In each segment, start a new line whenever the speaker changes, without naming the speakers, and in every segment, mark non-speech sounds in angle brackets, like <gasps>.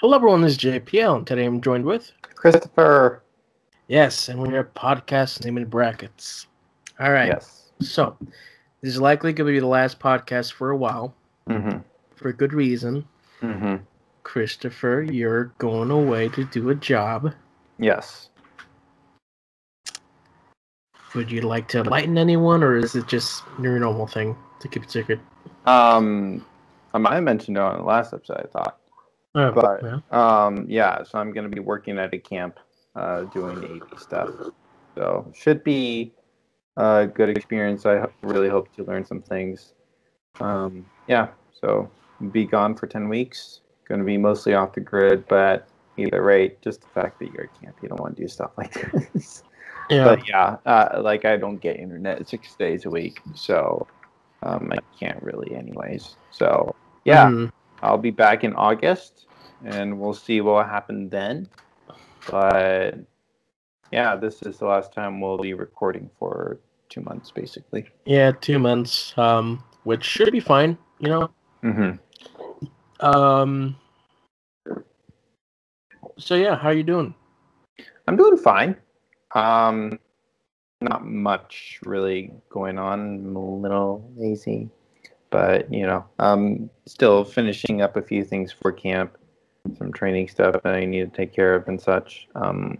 Hello, everyone. This is JPL, and today I'm joined with
Christopher.
yes, and we're a podcast name in brackets. All right.
Yes.
So this is likely going to be the last podcast for a while,
Mm-hmm.
for good reason.
Mm-hmm.
Christopher, you're going away to do a job.
Yes.
Would you like to enlighten anyone, or is it just your normal thing to keep it secret?
Um, I might have mentioned it on the last episode. I thought.
Oh,
But-
yeah.
Um, yeah. So I'm gonna be working at a camp, uh, doing AV stuff. So should be a good experience. I ho- really hope to learn some things. Um, yeah. So be gone for ten weeks. Going to be mostly off the grid, but either rate, just the fact that you're at camp, you don't want to do stuff like <laughs> this.
yeah.
but yeah, uh, like I don't get internet six days a week, so um, I can't really, anyways. So yeah,
Mhm.
I'll be back in August, and we'll see what will happen then. But yeah, this is the last time we'll be recording for two months, basically.
Yeah, two months, um, which should be fine. You know.
Mm-hmm.
Um. So yeah, how are you doing?
I'm doing fine. Um, not much really going on. I'm a little lazy, but you know, um, still finishing up a few things for camp, some training stuff that I need to take care of and such. Um,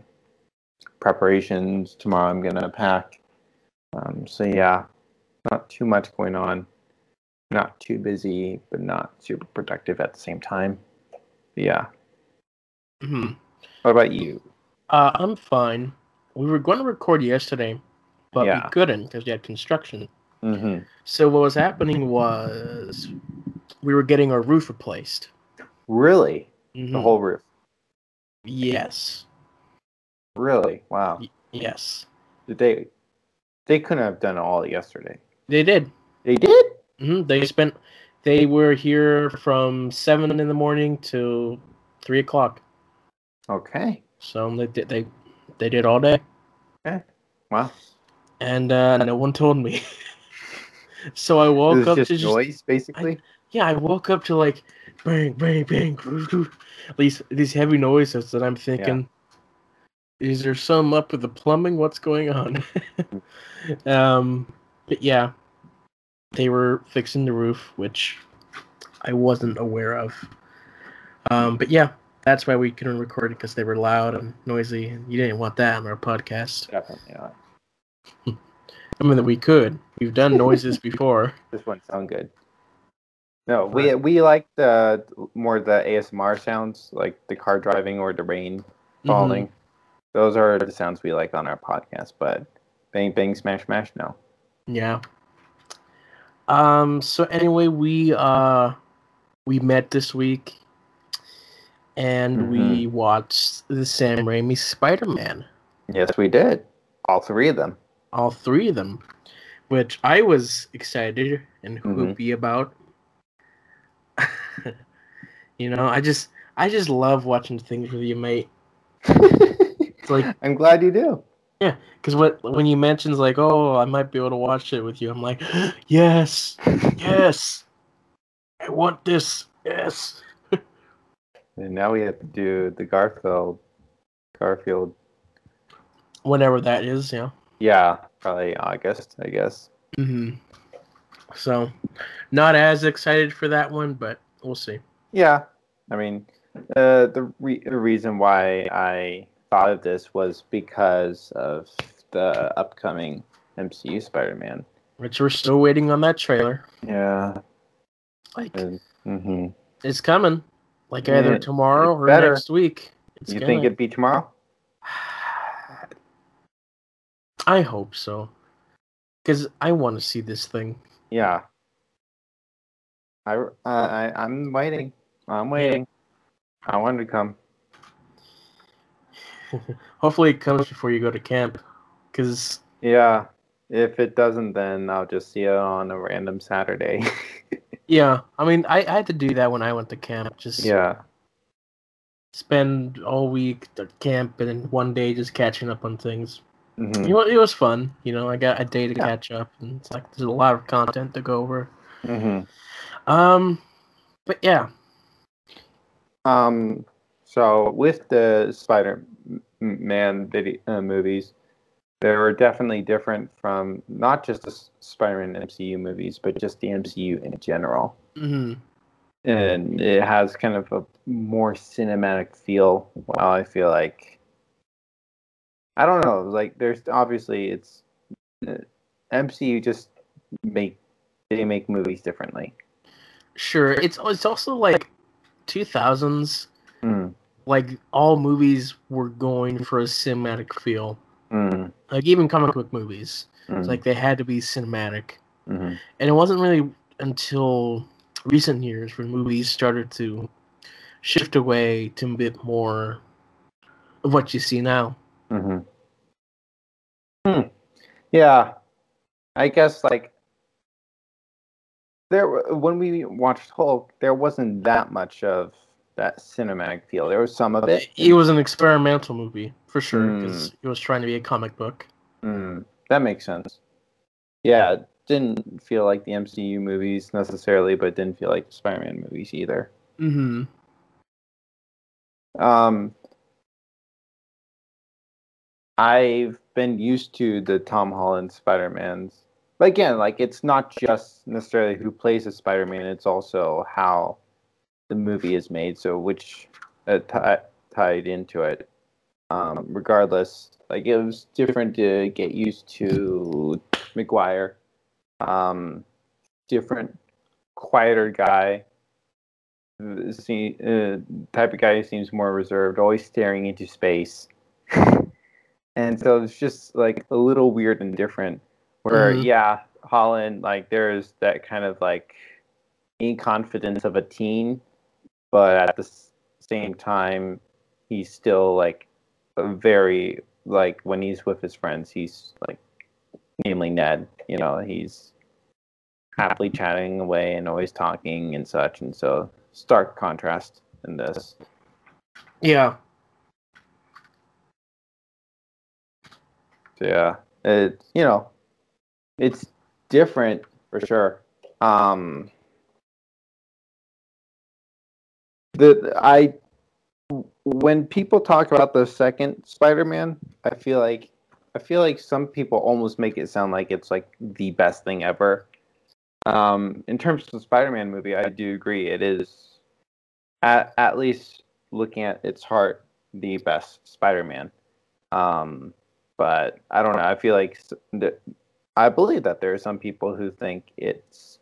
preparations tomorrow. I'm gonna pack. Um, so yeah, not too much going on. Not too busy, but not super productive at the same time. But yeah.
hmm
What about you?
Uh, I'm fine. We were going to record yesterday, but
Yeah.
we couldn't because we had construction.
Mm-hmm.
So what was happening was we were getting our roof replaced.
Really?
Mhm.
The whole roof.
Yes.
Really? Wow.
Y- Yes.
Did they? They couldn't have done it all yesterday.
They did.
They did.
hmm They spent. They were here from seven in the morning to three o'clock.
Okay.
So they did. They they did all day. Okay.
Wow.
and uh, no one told me. <laughs> so I woke up
just
to just
noise, basically.
Yeah, I woke up to like bang, bang, bang, <laughs> these these heavy noises that I'm thinking. Is there some up with the plumbing? What's going on? <laughs> <laughs> um, but yeah, they were fixing the roof, which I wasn't aware of. Um, but yeah, that's why we couldn't record it because they were loud and noisy, and you didn't want that on our podcast.
Definitely not.
I mean, that we could. We've done noises before.
This one sound good. No, we we like the more the ASMR sounds, like the car driving or the rain
Mm-hmm.
falling. Those are the sounds we like on our podcast. But bang bang smash smash, no.
Yeah. Um. So anyway, we uh we met this week, and we watched the Sam Raimi Spider Man,
Yes, we did. All three of them.
all three of them, which I was excited and
Mhm.
about. <laughs> you know, I just I just love watching things with you, mate. It's <laughs> like
I'm glad you do.
Yeah, because what when you mentions like, oh, I might be able to watch it with you, I'm like, <gasps> yes, <laughs> yes, I want this, yes.
And now we have to do the Garfield. Garfield.
Whenever that is, yeah.
Yeah, probably August, I guess.
hmm So, not as excited for that one, but we'll see.
Yeah, I mean, uh, the re- the reason why I thought of this was because of the upcoming MCU Spider-Man.
Which we're still waiting on that trailer.
Yeah.
Like
Mm-hmm.
it's coming, like either
Yeah,
tomorrow or
better.
next week. It's
You
gonna-
think it'd be tomorrow? <sighs>
I hope so, because I want to see this thing.
Yeah. I, uh, I I'm waiting. I'm waiting. I want to come. <laughs>
Hopefully, it comes before you go to camp, because
Yeah. If it doesn't, then I'll just see it on a random Saturday. <laughs>
yeah, I mean, I, I had to do that when I went to camp. Just
yeah.
spend all week at camp and one day just catching up on things.
Hmm
You know, it was fun. You know, I got a day to
Yeah.
catch up, and it's like there's a lot of content to go over.
hmm
Um, but yeah,
Um, So with the Spider-Man video, uh, movies, they were definitely different from not just the Spider-Man MCU movies, but just the MCU in general.
hmm
And it has kind of a more cinematic feel. While I feel like I don't know, like there's obviously it's uh, MCU just make they make movies differently.
Sure. It's it's also like 2000s.
Mm,
Like all movies were going for a cinematic feel.
mm,
Like even comic book movies,
mm,
it's like they had to be cinematic.
mhm.
And it wasn't really until recent years when movies started to shift away to a bit more of what you see now.
Hmm Hmm. Yeah, I guess like there when we watched Hulk, there wasn't that much of that cinematic feel. There was some of it.
It was an experimental movie for sure because it was trying to be a comic book.
Mm, that makes sense. Yeah, it didn't feel like the MCU movies necessarily, but it didn't feel like the Spider-Man movies either.
Mm-hmm.
Um, I've been used to the Tom Holland Spider-Mans. But again, like it's not just necessarily who plays a Spider-Man, it's also how the movie is made, so which uh, ti tied into it. Um, regardless, like it was different to get used to Maguire. Um, different, quieter guy. See, uh, type of guy who seems more reserved, always staring into space. <laughs> and so it's just like a little weird and different. Where
Mhm.
yeah, Holland like there's that kind of like inconfidence of a teen, but at the same time, he's still like a very like when he's with his friends, he's like namely Ned. You know, he's happily chatting away and always talking and such, and so stark contrast in this.
Yeah.
Yeah, it you know, it's different for sure. Um, the I when people talk about the second Spider-Man, I feel like I feel like some people almost make it sound like it's like the best thing ever. Um, in terms of the Spider-Man movie, I do agree it is at at least looking at its heart the best Spider-Man. Um, but I don't know. I feel like that I believe that there are some people who think it's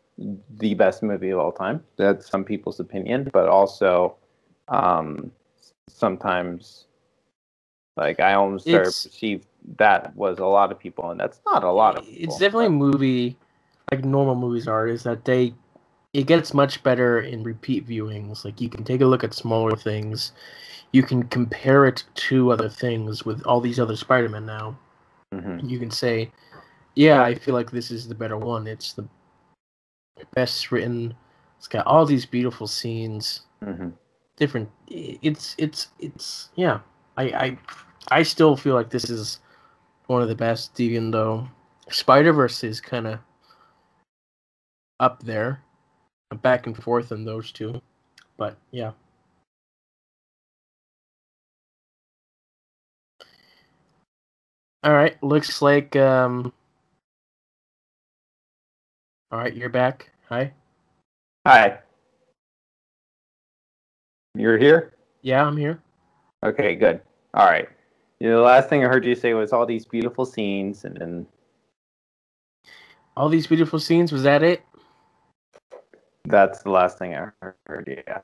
the best movie of all time. That's some people's opinion, but also um, sometimes, like I almost started to perceive that was a lot of people, and that's not a lot of. People,
It's definitely a movie like normal movies are. Is that they it gets much better in repeat viewings. Like you can take a look at smaller things. You can compare it to other things with all these other Spider-Man now.
Mhm.
You can say, "Yeah, I feel like this is the better one. It's the best written. It's got all these beautiful scenes,
Mhm.
different. It's it's it's yeah. I I I still feel like this is one of the best, even though Spider Verse is kind of up there, back and forth in those two. But yeah. All right, looks like um. All right, you're back. Hi.
Hi. You're here.
Yeah, I'm here.
Okay, good. All right. You know, the last thing I heard you say was all these beautiful scenes, and then
All these beautiful scenes. Was that it?
that's the last thing I heard. Yeah.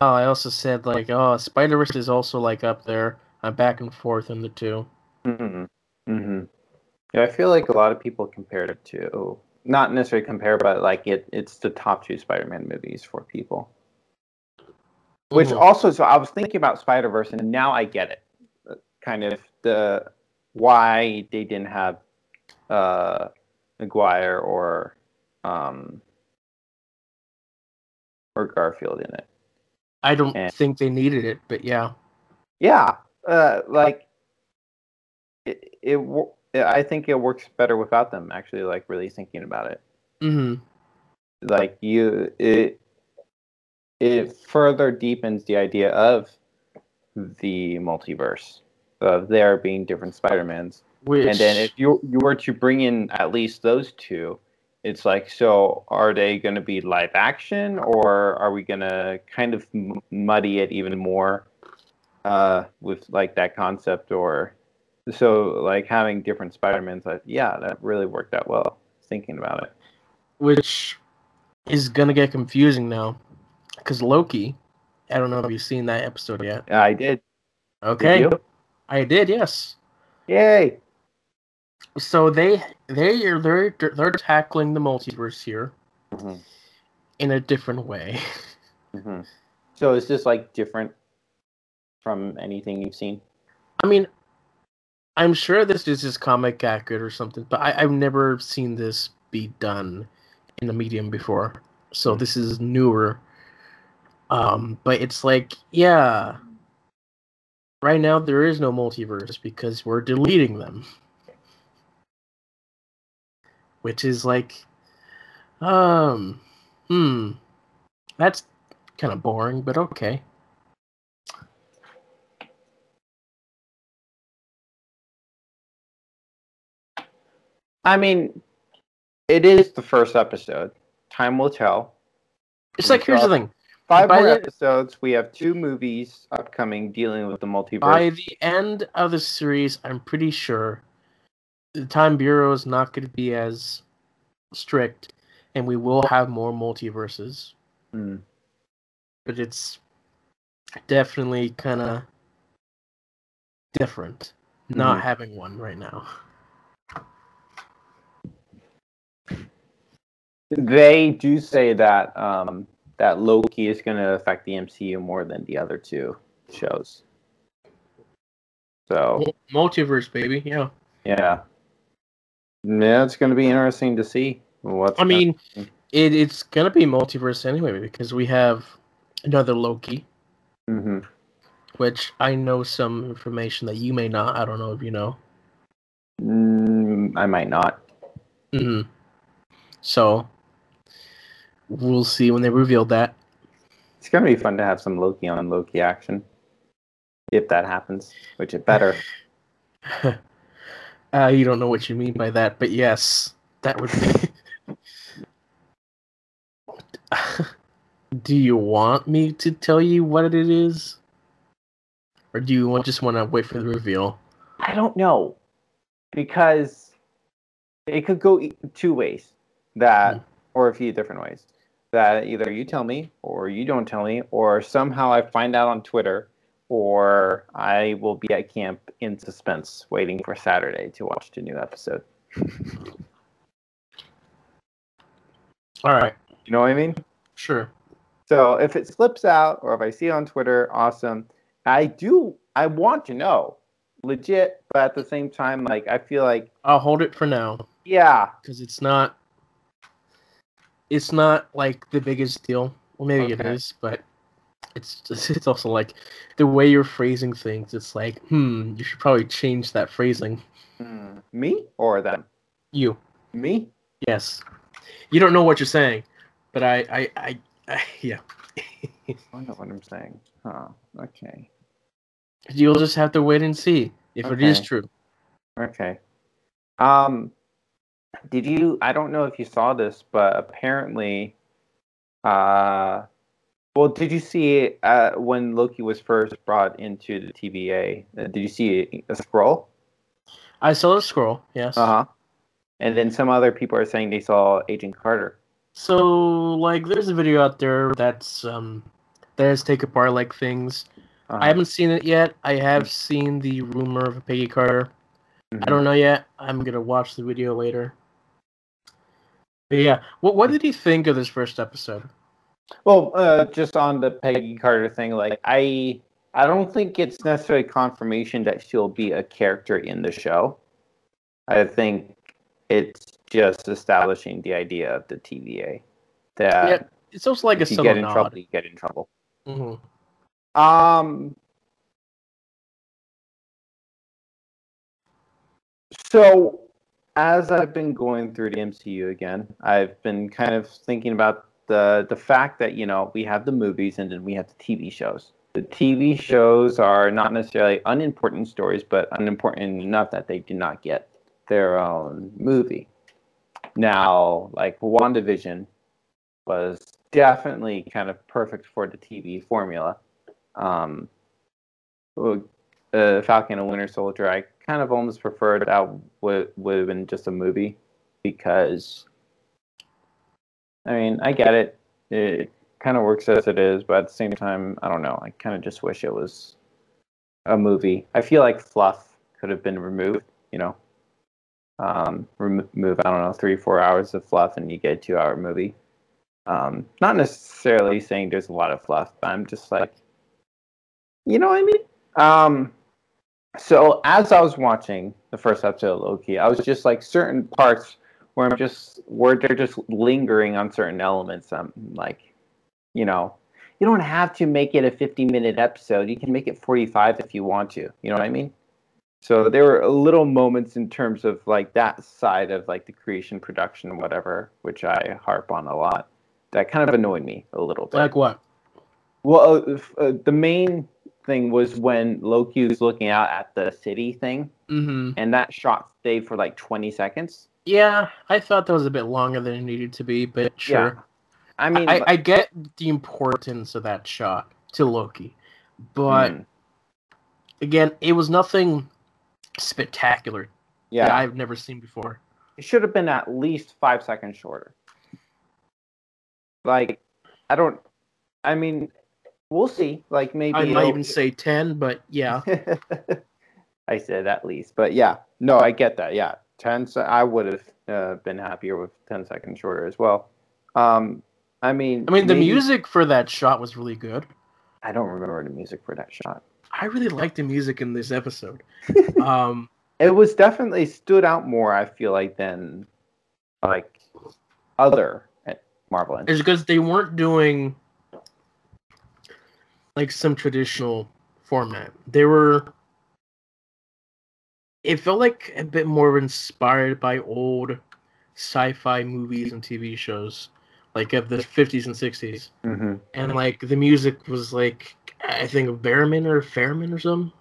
Oh, I also said like, oh, Spider Verse is also like up there. I'm back and forth in the two.
hmm hmm Yeah, I feel like a lot of people compared it to not necessarily compare, but like it. It's the top two Spider-Man movies for people. Which
Mhm.
also, so I was thinking about Spider Verse, and now I get it. Kind of the why they didn't have uh, Maguire or um, or Garfield in it.
I don't
Eh.
think they needed it, but yeah.
Yeah, uh, like it, it. I think it works better without them. Actually, like really thinking about it,
hmm
like you, it it further deepens the idea of the multiverse of there being different Spider-Mans.
Which,
And then if you you were to bring in at least those two, it's like so are they going to be live action or are we going to kind of muddy it even more uh, with like that concept or so like having different Spider-Mans like yeah that really worked out well thinking about it.
which is gonna get confusing now, because Loki. I don't know if you've seen that episode yet.
I did. Did
Okay,
you?
I did. Yes.
Yay!
So they they are they're they're tackling the multiverse here
Mhm,
in a different way. <laughs>
mhm. So is this like different from anything you've seen?
I mean, I'm sure this is just comic accurate or something, but I, I've never seen this be done in the medium before. So this is newer. Um, but it's like, yeah. Right now there is no multiverse because we're deleting them. Which is like um hmm. That's kind of boring, but okay.
I mean, it is the first episode. Time will tell.
It's like here's the thing.
Five
By
more
the-
episodes. We have two movies upcoming dealing with the multiverse.
By the end of the series, I'm pretty sure the Time Bureau is not going to be as strict, and we will have more multiverses.
Hmm.
But it's definitely kind of different not
Mhm.
having one right now.
They do say that um, that Loki is going to affect the MCU more than the other two shows. So
Multiverse, baby. Yeah.
yeah, yeah, it's going to be interesting to see what's.
I mean, it, it's going to be multiverse anyway because we have another Loki,
Mhm.
which I know some information that you may not. I don't know if you know.
Mm, I might not.
hmm So we'll see when they reveal that.
It's going to be fun to have some Loki on Loki action, if that happens, which it better. <laughs>
uh, you don't know what you mean by that, but yes, that would be. <laughs> do you want me to tell you what it is, or do you want, just want to wait for the reveal?
I don't know because it could go two ways that
Hmm.
or a few different ways that either you tell me or you don't tell me or somehow I find out on Twitter or I will be at camp in suspense waiting for Saturday to watch the new episode. <laughs>
All right,
You know what I mean?
sure.
So if it slips out or if I see it on Twitter, awesome. I do I want to know legit, but at the same time like I feel like
I'll hold it for now
yeah,
because it's not. It's not like the biggest deal. Well, maybe it
Okay.
is, but it's just, <laughs> it's also like the way you're phrasing things. It's like, hmm, you should probably change that phrasing.
Hmm. me or them?
You,
Me?
yes, you don't know what you're saying, but I, I, I, I <laughs> yeah.
I don't know what I'm saying. Huh. Okay.
You'll just have to wait and see if it is true.
Okay. Um did you I don't know if you saw this, but apparently uh well, did you see uh, when Loki was first brought into the TVA? Uh, did you see a scroll?
I saw a scroll. Yes.
Uh-huh. And then some other people are saying they saw Agent Carter.
So like, there's a video out there that's um, that has take apart like things.
Uh-huh.
I haven't seen it yet. I have seen the rumor of Peggy Carter.
Mhm.
I don't know yet. I'm gonna watch the video later. Yeah, what what did you think of this first episode?
Well, uh, just on the Peggy Carter thing, like I, I don't think it's necessarily confirmation that she'll be a character in the show. I think it's just establishing the idea of the TVA that
Yeah, It's also like a
you get in
nod.
trouble, you get in trouble.
Mhm.
Um. So, as I've been going through the MCU again, I've been kind of thinking about the the fact that you know we have the movies and then we have the TV shows. the TV shows are not necessarily unimportant stories, but unimportant enough that they do not get their own movie. Now, like WandaVision was definitely kind of perfect for the TV formula. Um, uh, Falcon and Winter Soldier, I kind of almost preferred that would would have been just a movie because, I mean, I get it. It kind of works as it is, but at the same time, I don't know. I kind of just wish it was a movie. I feel like fluff could have been removed. You know, um, remove I don't know three four hours of fluff and you get a two hour movie. Um, not necessarily saying there's a lot of fluff, but I'm just like, you know what I mean? Um, so as I was watching the first episode of Loki, I was just like certain parts where I'm just where they're just lingering on certain elements. I'm like, you know, you don't have to make it a 50 minute episode. You can make it 45 if you want to. You know what I mean? So there were little moments in terms of like that side of like the creation, production, whatever, which I harp on a lot. That kind of annoyed me a little bit.
Like what?
Well, uh, uh, the main thing was when Loki was looking out at the city thing,
mm-hmm.
and that shot stayed for like 20 seconds.
Yeah, I thought that was a bit longer than it needed to be, but sure. Yeah.
I mean,
I, I, get the importance of that shot to Loki, but mm. again, it was nothing spectacular.
Yeah,
I've never seen before.
It should have been at least five seconds shorter. Like, I don't. I mean, we'll see. Like maybe
I might even say ten, but yeah. <laughs>
I said at least, but yeah, no, I get that. Yeah, ten. I would have uh, been happier with ten seconds shorter as well. Um, I mean,
I mean, the music for that shot was really good.
I don't remember the music for that shot.
I really liked the music in this episode. <laughs> um,
it was definitely stood out more. I feel like than like other Marvel.
It's because they weren't doing like some traditional format. They were. It felt like a bit more inspired by old sci-fi movies and TV shows like of the 50s and 60s.
Mm-hmm.
And like the music was like I think Behrman or Fairman or something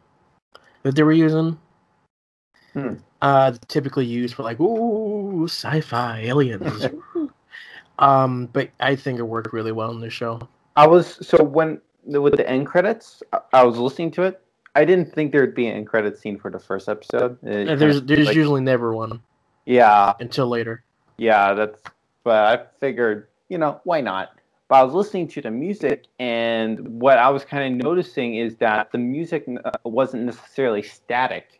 that they were using.
Hmm.
Uh, typically used for like ooh sci-fi aliens. <laughs> um, but I think it worked really well in the show.
I was so when with the end credits, I was listening to it. I didn't think there'd be an end credit scene for the first episode.
It there's there's like, usually never one.
Yeah.
Until later.
Yeah, that's. But I figured you know, why not? But I was listening to the music, and what I was kind of noticing is that the music uh, wasn't necessarily static.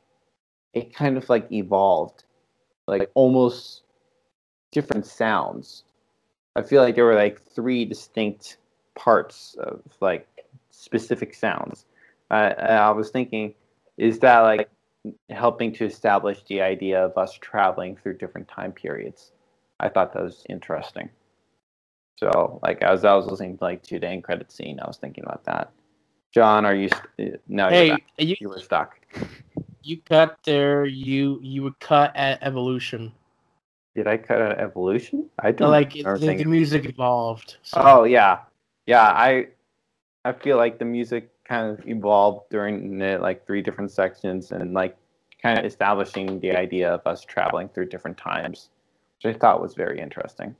It kind of like evolved, like almost different sounds. I feel like there were like three distinct parts of like specific sounds. Uh, I was thinking, is that like helping to establish the idea of us traveling through different time periods? I thought that was interesting. So, like as I was listening to like to the end credit scene, I was thinking about that. John, are you st- no?
Hey, you,
you were stuck.
You cut there. You you were cut at evolution.
Did I cut at evolution? I don't
like the, the, music evolved.
So. Oh yeah, yeah. I I feel like the music kind of evolved during the, like three different sections and like kind of establishing the idea of us traveling through different times, which I thought was very interesting.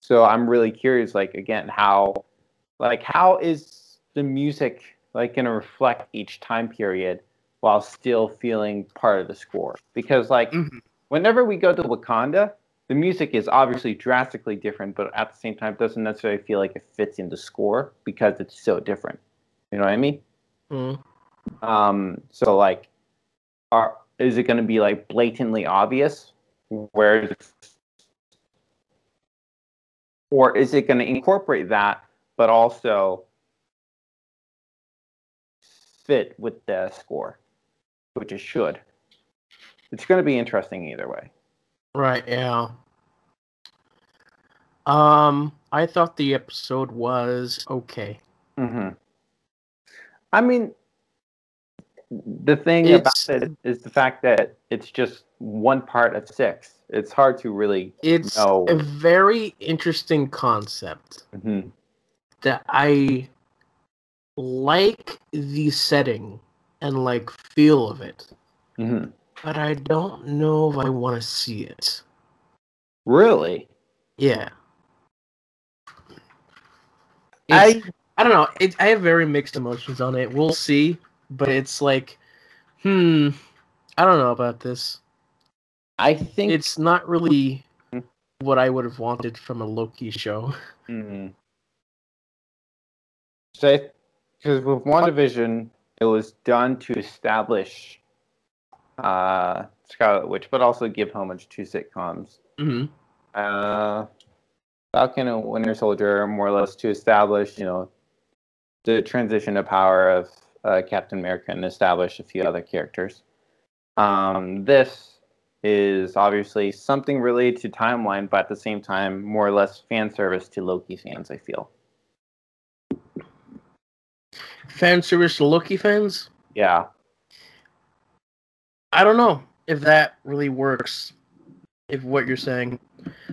So I'm really curious, like again, how, like how is the music like going to reflect each time period while still feeling part of the score? Because like mm-hmm. whenever we go to Wakanda, the music is obviously drastically different, but at the same time doesn't necessarily feel like it fits in the score because it's so different. You know what I mean?
Mm.
Um, so like, are is it going to be like blatantly obvious where or is it going to incorporate that, but also fit with the score, which it should? It's going to be interesting either way.
Right, yeah. Um, I thought the episode was okay.
Mm-hmm. I mean, the thing it's, about it is the fact that it's just one part of six. It's hard to really.
It's
know.
a very interesting concept
mm-hmm.
that I like the setting and like feel of it,
hmm
but I don't know if I want to see it.
Really?
Yeah.
I
It's- I don't know. It, I have very mixed emotions on it. We'll see, but it's like, hmm, I don't know about this.
I think
It's not really
Hmm.
what I would have wanted from a Loki show. <laughs>
Mm. So, because with WandaVision, it was done to establish uh, Scarlet Witch, but also give homage to sitcoms.
hmm
Uh, Falcon and Winter Soldier, more or less, to establish, you know, the transition to power of uh, Captain America and establish a few other characters. Um, this is obviously something related to timeline, but at the same time, more or less fan service to Loki fans. I feel.
Fan service to Loki fans?
Yeah.
I don't know if that really works. If what you're saying,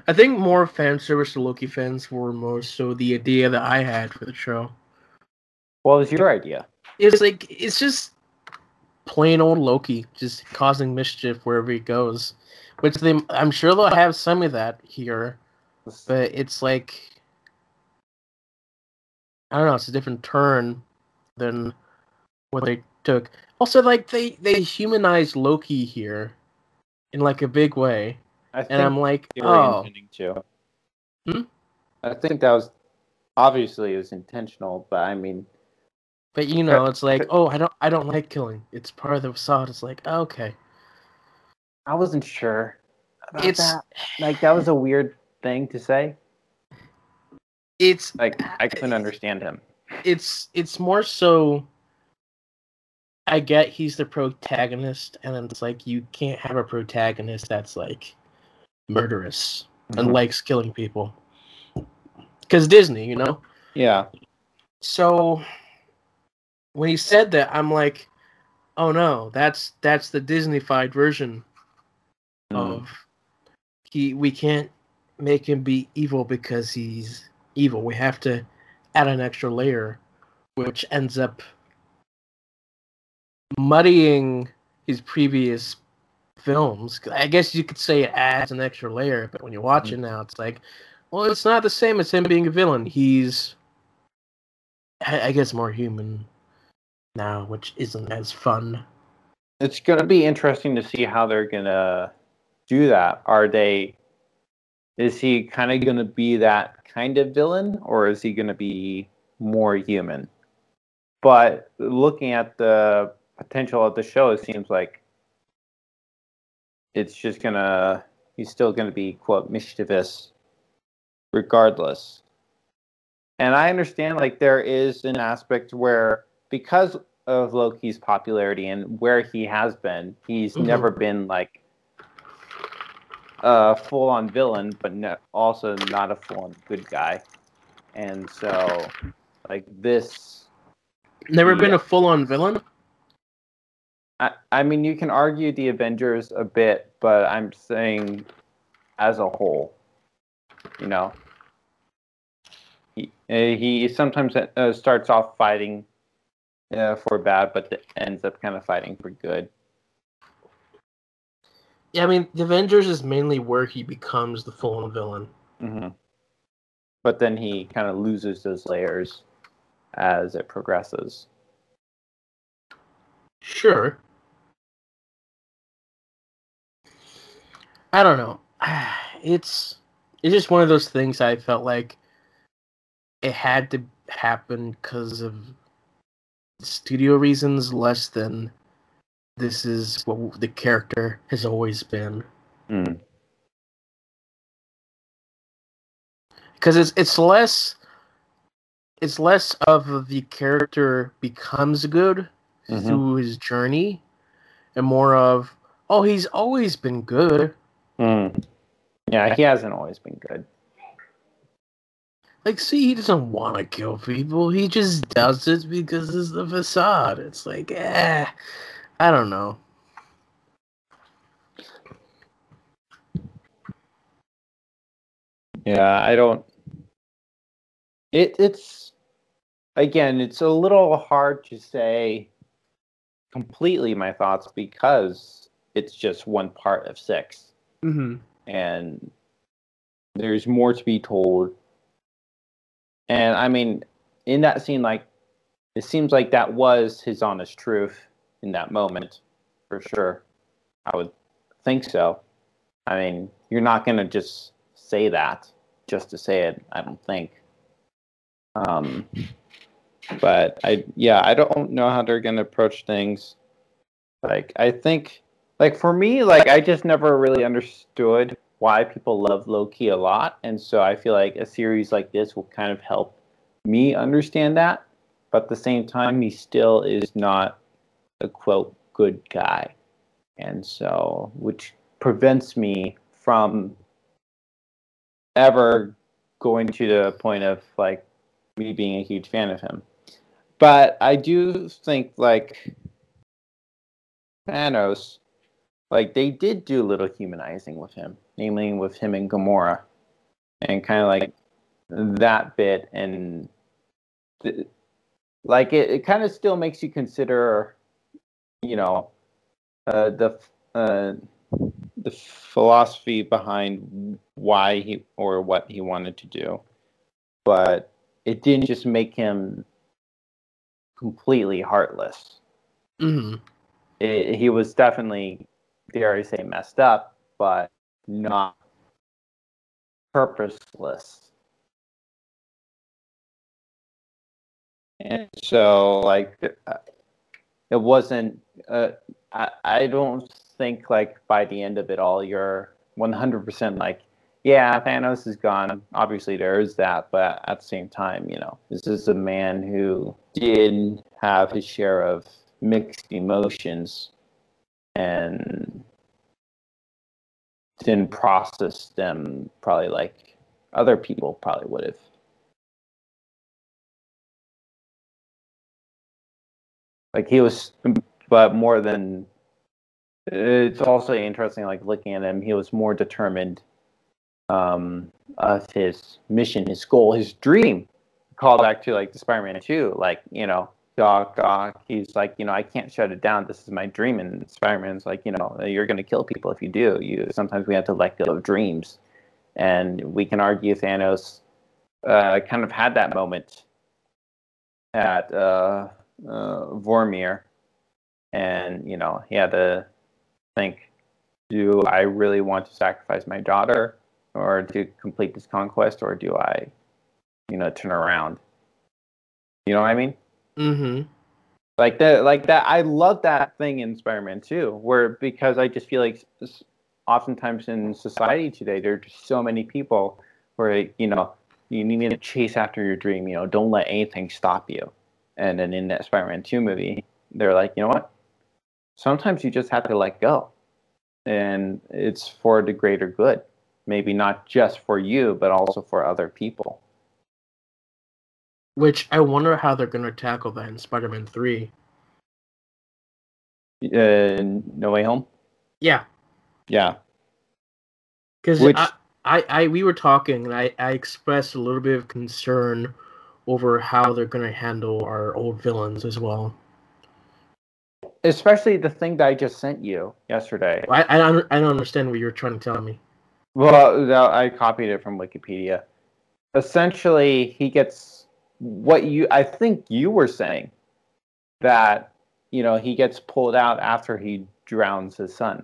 I think more fan service to Loki fans were more so the idea that I had for the show.
What was your idea?
It's like it's just plain old Loki, just causing mischief wherever he goes. Which they, I'm sure they'll have some of that here, but it's like I don't know. It's a different turn than what they took. Also, like they they humanized Loki here in like a big way,
I think
and I'm like,
they were
oh,
intending to.
Hmm?
I think that was obviously it was intentional, but I mean,
but you know, it's like, oh, I don't I don't like killing. It's part of the facade. It's like, okay,
I wasn't sure. About
it's
that. like that was a weird thing to say.
it's
Like I couldn't understand him.
it's it's more so I get he's the protagonist and it's like you can't have a protagonist that's like murderous and
Mhm.
likes killing people. Cuz Disney, you know.
Yeah.
So when he said that I'm like oh no, that's that's the Disneyfied version
Mm.
of he we can't make him be evil because he's evil. We have to add an extra layer, which ends up muddying his previous films. I guess you could say it adds an extra layer, but when you watch it now, it's like, well, it's not the same as him being a villain. He's, I guess, more human now, which isn't as fun.
It's gonna be interesting to see how they're gonna do that. Are they? Is he kind of gonna be that kind of villain, or is he gonna be more human? But looking at the potential of the show, it seems like it's just gonna. He's still gonna be quote mischievous, regardless. And I understand like there is an aspect where because of Loki's popularity and where he has been, he's
Mhm.
never been like a full-on villain, but no, also not a full-on good guy. And so, like this,
Never been a full-on villain.
I, I mean, you can argue the Avengers a bit, but I'm saying as a whole, you know, he uh, he sometimes uh, starts off fighting uh, for bad, but ends up kind of fighting for good.
Yeah, I mean, the Avengers is mainly where he becomes the full-on villain.
hmm But then he kind of loses those layers as it progresses.
Sure. I don't know. <sighs> It's it's just one of those things I felt like it had to happen because of studio reasons less than this is what the character has always been.
Mm.
Because it's it's less it's less of the character becomes good
Mhm.
through his journey and more of oh he's always been good
Mm. Yeah, he hasn't always been good.
like see he doesn't want to kill people he just does it because it's the facade it's like eh i don't know
Yeah, I don't. It it's again, it's a little hard to say completely my thoughts because it's just one part of 6
Mm-hmm.
and there's more to be told. And I mean, in that scene, like it seems like that was his honest truth in that moment, for sure. I would think so. I mean, you're not gonna just say that just to say it. I don't think. Um, but I, yeah, I don't know how they're gonna approach things. Like, I think, like for me, like I just never really understood why people love Loki a lot, and so I feel like a series like this will kind of help me understand that. But at the same time, he still is not a quote good guy, and so which prevents me from ever going to the point of like me being a huge fan of him. But I do think like Thanos, like they did do a little humanizing with him, namely with him and Gamora, and kind of like that bit, and th- like it, it kind of still makes you consider, you know, uh, the uh, the philosophy behind why he or what he wanted to do, but it didn't just make him completely heartless.
Mm-hmm.
It, he was definitely, dare I say, messed up, but not purposeless. And so, like, uh, it wasn't. Uh, I I don't think like by the end of it all, you're 100% like, yeah, Thanos is gone. Obviously, there is that, but at the same time, you know, this is a man who did have his share of mixed emotions and didn't process them probably like other people probably would have. Like he was, but more than. It's also interesting, like looking at him, he was more determined um, of his mission, his goal, his dream. Call back to like the Spider-Man 2, like you know, Doc Ock. He's like, you know, I can't shut it down. This is my dream, and Spider-Man's like, you know, you're going to kill people if you do. You sometimes we have to let go of dreams, and we can argue Thanos uh, kind of had that moment at uh, uh, Vormir, and you know, he had to think, do I really want to sacrifice my daughter? or to complete this conquest, or do I, you know, turn around? You know what I mean?
Mm-hmm.
Like that, like that. I love that thing in Spider-Man 2, where because I just feel like oftentimes in society today, there are just so many people where you know you need to chase after your dream. You know, don't let anything stop you. And then in that Spider-Man 2 movie, they're like, you know what? Sometimes you just have to let go, and it's for the greater good maybe not just for you, but also for other people.
Which I wonder how they're going to tackle that in Spider-Man Three.
Uh, no Way Home.
Yeah.
Yeah.
Because Which... I, I, I, we were talking, and I, I expressed a little bit of concern over how they're going to handle our old villains as well.
Especially the thing that I just sent you yesterday.
I, I don't, I don't understand what you're trying to tell me.
Well, I copied it from Wikipedia. Essentially, he gets what you I think you were saying that you know he gets pulled out after he drowns his son.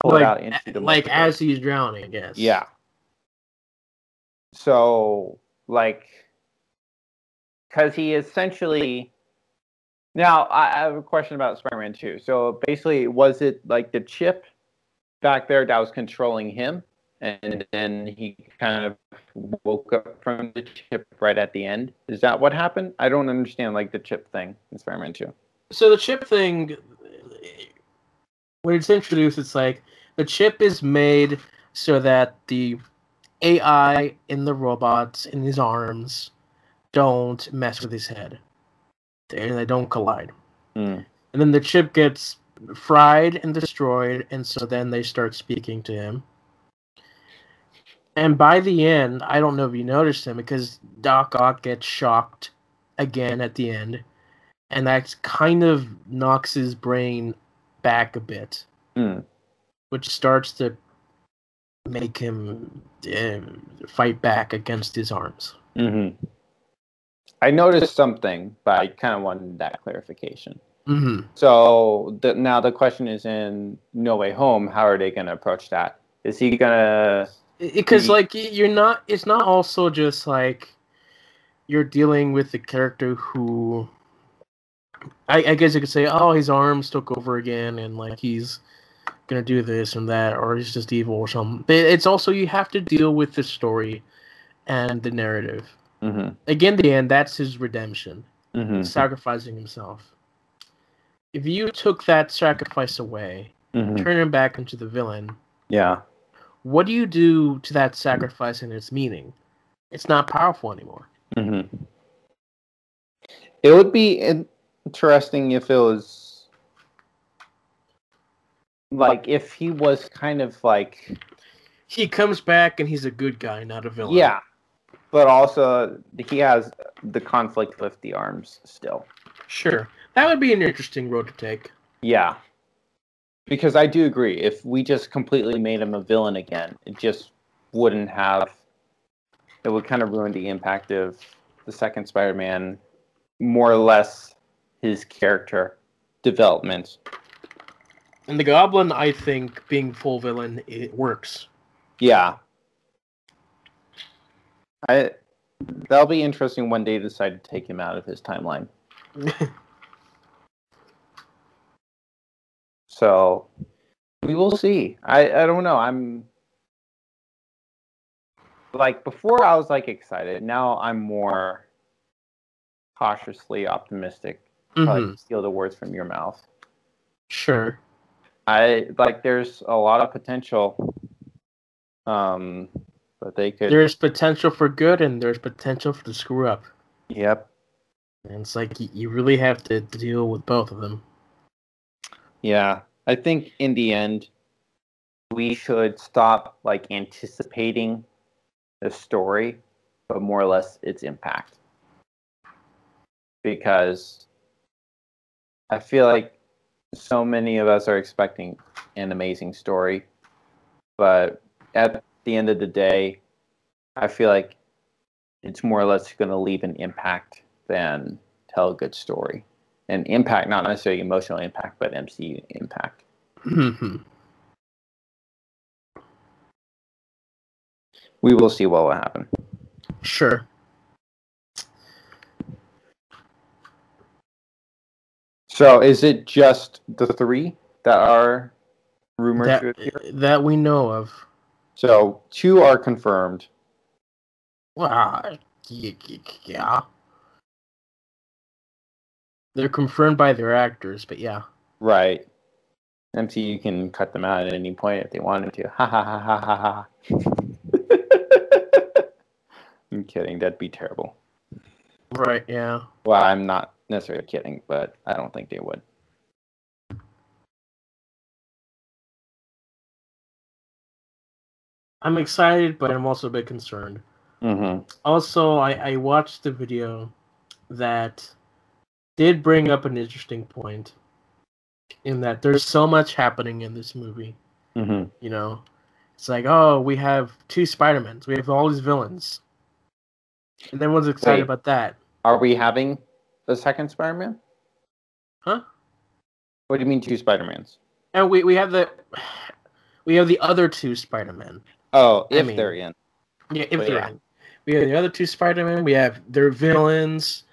Pulled like, out into the like as he's drowning, I guess.
Yeah. So like, because he essentially. Now I have a question about Spider-Man 2. So basically, was it like the chip back there that was controlling him, and then he kind of woke up from the chip right at the end. Is that what happened? I don't understand like the chip thing in Spider-Man Two.
So the chip thing, when it's introduced, it's like the chip is made so that the AI in the robots in his arms don't mess with his head. They, they don't collide.
Mm.
And then the chip gets fried and destroyed, and so then they start speaking to him. And by the end, I don't know if you noticed him because Doc Ock gets shocked again at the end, and that kind of knocks his brain back a bit,
Mm.
which starts to make him uh, fight back against his arms.
hmm I noticed something, but I kind of wanted that clarification.
hmm
So the, now the question is in No Way Home, how are they going to approach that? Is he going to?
Because like you're not, it's not also just like you're dealing with the character who, I, I guess you could say, oh, his arms took over again, and like he's gonna do this and that, or he's just evil or something. But it's also you have to deal with the story and the narrative.
hmm
Again, the end, that's his redemption,
hmm
sacrificing himself. If you took that sacrifice away,
hmm
turn him back into the villain,
Yeah.
What do you do to that sacrifice and its meaning? It's not powerful anymore.
hmm It would be interesting if it was like if he was kind of like
He comes back and he's a good guy, not a villain.
yeah, but also he has the conflict with the arms still.
Sure. That would be an interesting road to take.
Yeah. Because I do agree. If we just completely made him a villain again, it just wouldn't have. It would kind of ruin the impact of the second Spider Man, more or less his character development.
And the Goblin, I think, being full villain, it works.
Yeah. I. That'll be interesting when they decide to take him out of his timeline. <laughs> So we will see. I, I don't know. I'm like before I was like excited. Now I'm more cautiously optimistic. Probably
Mhm.
steal the words from your mouth.
Sure.
I like there's a lot of potential. Um but they could
There's potential for good and there's potential for the screw up.
Yep.
And it's like you really have to deal with both of them.
Yeah. I think in the end we should stop like anticipating the story, but more or less its impact. Because I feel like so many of us are expecting an amazing story, but at the end of the day, I feel like it's more or less going to leave an impact than tell a good story. An impact, not necessarily emotional impact, but MCU impact.
Mhm.
We will see what will happen.
sure.
So, is it just the three that are rumored to
That,
appear?
that we know of.
So, two are confirmed.
Y- Yeah. They're confirmed by their actors, but yeah.
Right. MCU can cut them out at any point if they wanted to. Ha ha ha ha ha ha. <laughs> I'm kidding. That'd be terrible.
Right, yeah.
Well, I'm not necessarily kidding, but I don't think they would.
I'm excited, but I'm also a bit concerned.
Mm-hmm.
Also, I, I watched the video that did bring up an interesting point in that there's so much happening in this movie.
Mm-hmm.
You know, it's like, oh, we have two Spider-Mans, we have all these villains. And everyone's excited
Wait.
about that.
Are we having the second Spider-Man?
Huh?
What do you mean two Spider-Mans?
And we, we have the we have the other two Spider-Men.
Oh,
I
if
mean-
they're in.
Yeah, if
But
they're
yeah.
in. We have the other two Spider-Men. We have their villains.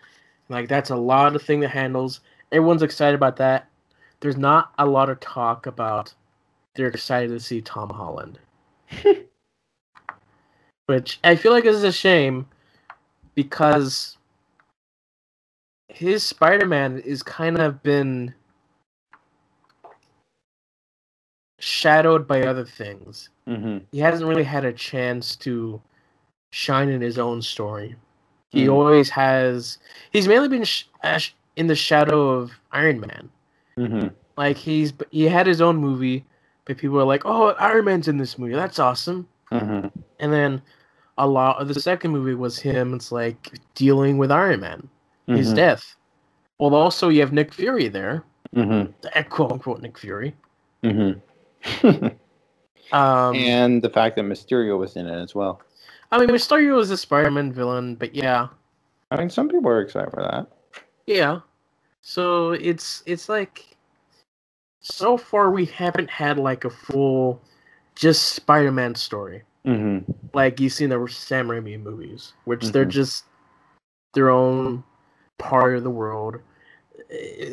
Like that's a lot of thing that handles. Everyone's excited about that. There's not a lot of talk about they're excited to see Tom Holland. <laughs> Which I feel like is a shame because his Spider-Man is kind of been shadowed by other things
Mm-hmm.
he hasn't really had a chance to shine in his own story. He
Mm.
always has. He's mainly been sh- in the shadow of Iron Man.
Mm-hmm.
Like he's he had his own movie, but people are like, "Oh, Iron Man's in this movie. That's awesome."
Mm-hmm.
and then a lot of the second movie was him. It's like dealing with Iron Man, his
Mhm.
death. Well, also you have Nick Fury there,
Mhm.
eh, quote unquote Nick Fury.
Mhm. <laughs>
Um,
and the fact that Mysterio was in it as well.
I mean, Mysterio is a Spider-Man villain, but yeah,
I mean, some people are excited for that.
yeah. So it's it's like so far we haven't had like a full just Spider-Man story.
Mm-hmm.
like you see in the Sam Raimi movies, which they're
Mhm.
just their own part of the world.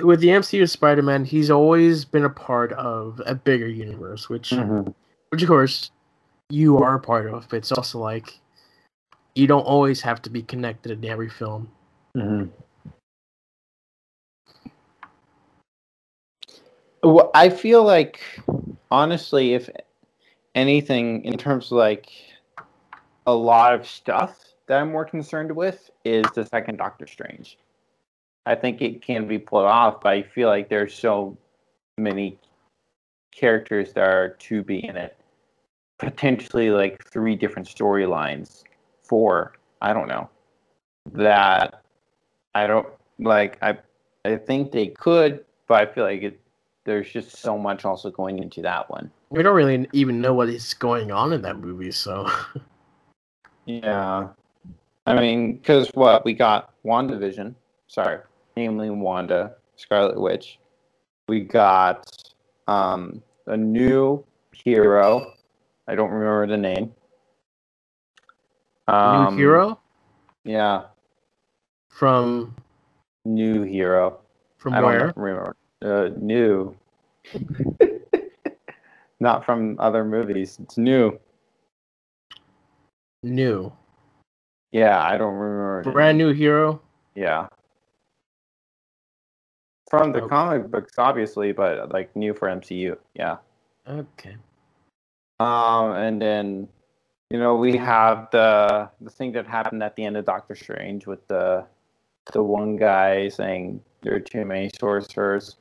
With the MCU Spider-Man, he's always been a part of a bigger universe, which,
Mm-hmm.
which of course, you are a part of. But it's also like you don't always have to be connected in every film.
Mm-hmm. Well, I feel like, honestly, if anything, in terms of like a lot of stuff that I'm more concerned with, is the second Doctor Strange. I think it can be pulled off, but I feel like there's so many characters that are to be in it. Potentially like three different storylines, four, I don't know. That I don't like I I think they could, but I feel like it there's just so much also going into that one.
We don't really even know what is going on in that movie, so
Yeah. I mean, because what? We got WandaVision, sorry, namely Wanda, Scarlet Witch. We got um, a new hero. I don't remember the name. Um,
new hero
Yeah,
from
new hero.
from
I don't
where?
remember. Uh, new. <laughs> Not from other movies. It's new.
New,
Yeah, I don't remember.
brand new hero.
Yeah. From the
Okay.
comic books, obviously, but like new for MCU. Yeah.
Okay.
Um, and then, you know, we have the the thing that happened at the end of Doctor Strange with the the one guy saying there are too many sorcerers.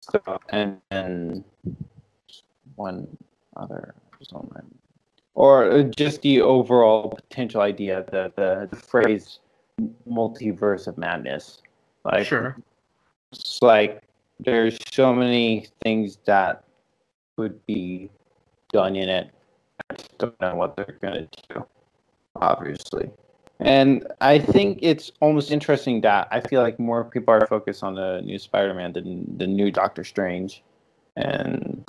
So, and and one other or just the overall potential idea, the the, the phrase multiverse of madness. Like,
Sure.
it's like there's so many things that would be done in it. Just don't know what they're gonna do, obviously. And I think it's almost interesting that I feel like more people are focused on the new Spider-Man than the new Doctor Strange, and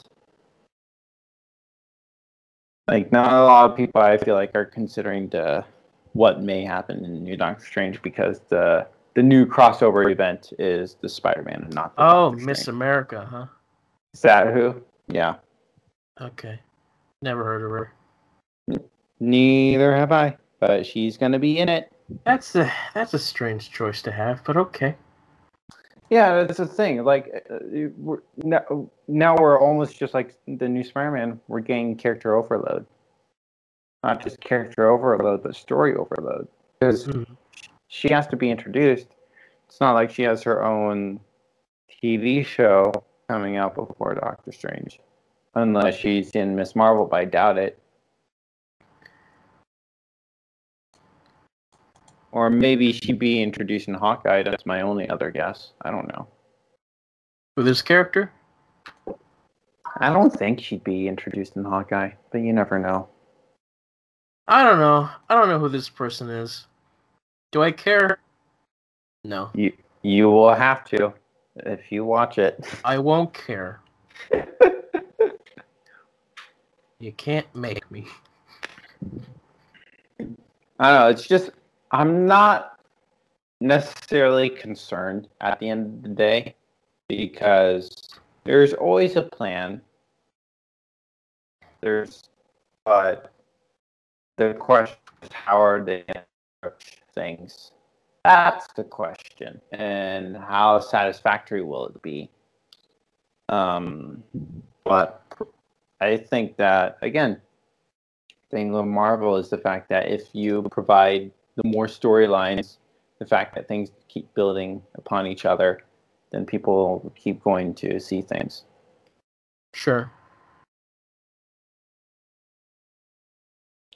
like not a lot of people I feel like are considering the what may happen in new Doctor Strange because the the new crossover event is the Spider-Man, and not the
Oh, Miss. America, huh?
Is that who? Yeah.
Okay. Never heard of her.
Neither have I, but she's gonna be in it.
That's a that's a strange choice to have, but okay.
Yeah, that's the thing. Like, uh, we're, now, now we're almost just like the new Spider-Man. We're getting character overload, not just character overload, but story overload. Because
Mhm.
she has to be introduced. It's not like she has her own TV show coming out before Doctor Strange, unless she's in Miss Marvel. But I doubt it. Or maybe she'd be introduced in Hawkeye. That's my only other guess. I don't know.
With this character?
I don't think she'd be introduced in Hawkeye, but you never know.
I don't know. I don't know who this person is. Do I care? No.
You you will have to if you watch it.
I won't care. <laughs> You can't make me.
I don't know. It's just I'm not necessarily concerned at the end of the day because there's always a plan. There's, but the question is how are they approach things? That's the question, and how satisfactory will it be? Um, but I think that again, thing with Marvel is the fact that if you provide the more storylines, the fact that things keep building upon each other, then people keep going to see things.
Sure.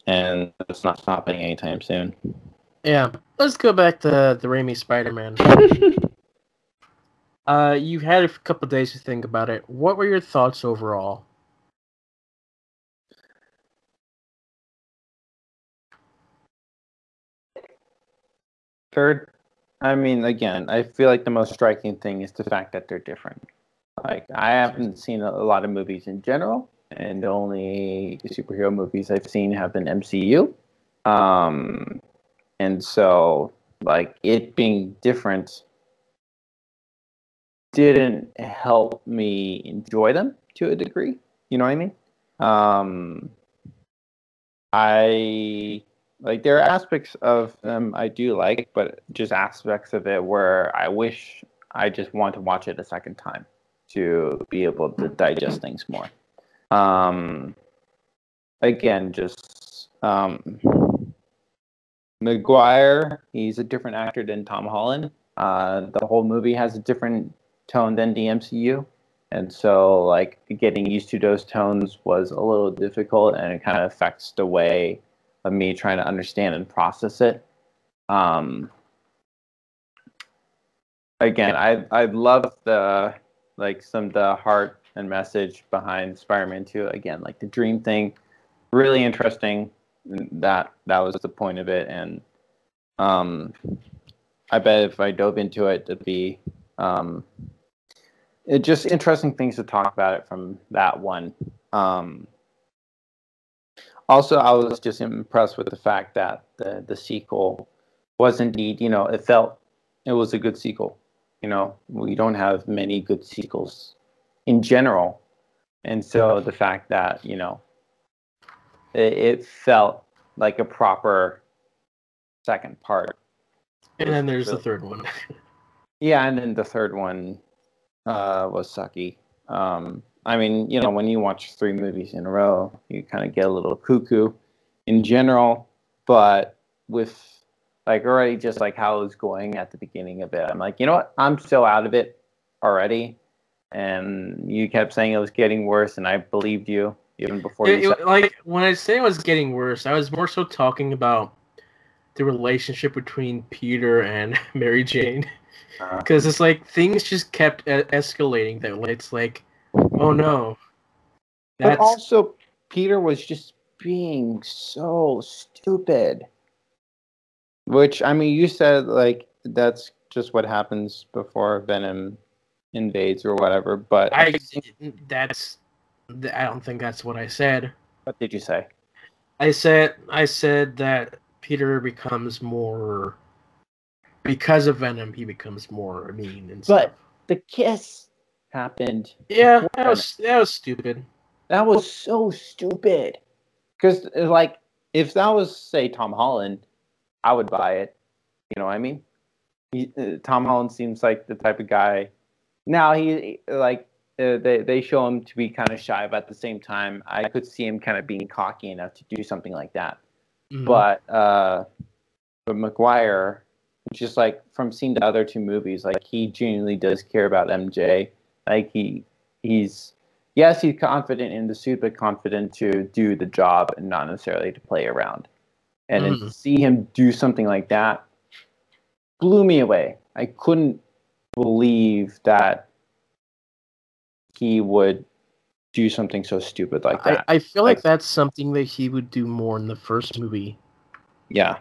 and it's not stopping anytime soon.
Yeah, let's go back to the Raimi Spider-Man. <laughs> uh, you've had a couple days to think about it. What were your thoughts overall?
Third, I mean, again, I feel like the most striking thing is the fact that they're different. Like, I haven't seen a lot of movies in general, and the only superhero movies I've seen have been MCU. Um, and so, like, it being different didn't help me enjoy them to a degree. You know what I mean? Um, I like there are aspects of them I do like, but just aspects of it where I wish I just want to watch it a second time to be able to digest things more. Um, again, just um, Maguire, he's a different actor than Tom Holland. Uh, the whole movie has a different tone than the MCU. And so, like, getting used to those tones was a little difficult, and it kind of affects the way of me trying to understand and process it. Um, again, I I love the like some the heart and message behind Spider-Man 2. Again, like the dream thing, really interesting. That that was the point of it, and um, I bet if I dove into it, it'd be um, it just interesting things to talk about it from that one. Um, also, I was just impressed with the fact that the the sequel was indeed, you know, it felt it was a good sequel. You know, we don't have many good sequels in general, and so the fact that you know it, it felt like a proper second part.
And then there's really, the third one. <laughs>
yeah, and then the third one uh, was sucky. Um, I mean, you know, when you watch three movies in a row, you kind of get a little cuckoo in general. But with like already just like how it was going at the beginning of it, I'm like, you know what? I'm so out of it already. And you kept saying it was getting worse, and I believed you even before
it,
you.
It, like when I say it was getting worse, I was more so talking about the relationship between Peter and <laughs> Mary Jane, because uh-huh. it's like things just kept escalating. That it's like Oh no.
That's... But also, Peter was just being so stupid. Which I mean, you said like that's just what happens before Venom invades or whatever. But
I, that's I don't think that's what I said.
What did you say?
I said I said that Peter becomes more because of Venom. He becomes more mean and
stuff. But the kiss happened.
Yeah, that was that was stupid.
That was so stupid. Because like, if that was say Tom Holland, I would buy it. You know what I mean? He, uh, Tom Holland seems like the type of guy. Now he like uh, they they show him to be kind of shy, but at the same time, I could see him kind of being cocky enough to do something like that. Mm-hmm. But uh, but Maguire, just like from seeing the other two movies, like he genuinely does care about MJ like he he's yes, he's confident in the suit, but confident to do the job and not necessarily to play around. And mm. to see him do something like that blew me away. I couldn't believe that he would do something so stupid like that.
I, I feel like, like that's something that he would do more in the first movie.
Yeah.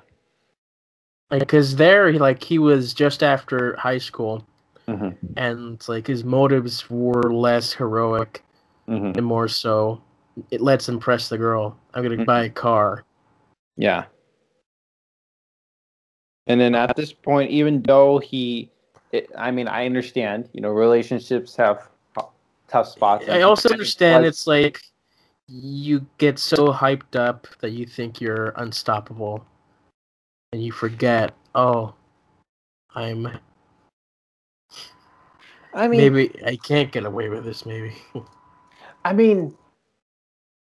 Because there, like he was just after high school, mm-hmm. and like his motives were less heroic mm-hmm. and more so it lets impress the girl. I'm gonna mm-hmm. buy a car.
Yeah. And then at this point, even though he, it, I mean, I understand, you know, relationships have tough spots.
I also understand like, it's like you get so hyped up that you think you're unstoppable, and you forget, oh, I'm I mean, maybe I can't get away with this. Maybe.
I mean,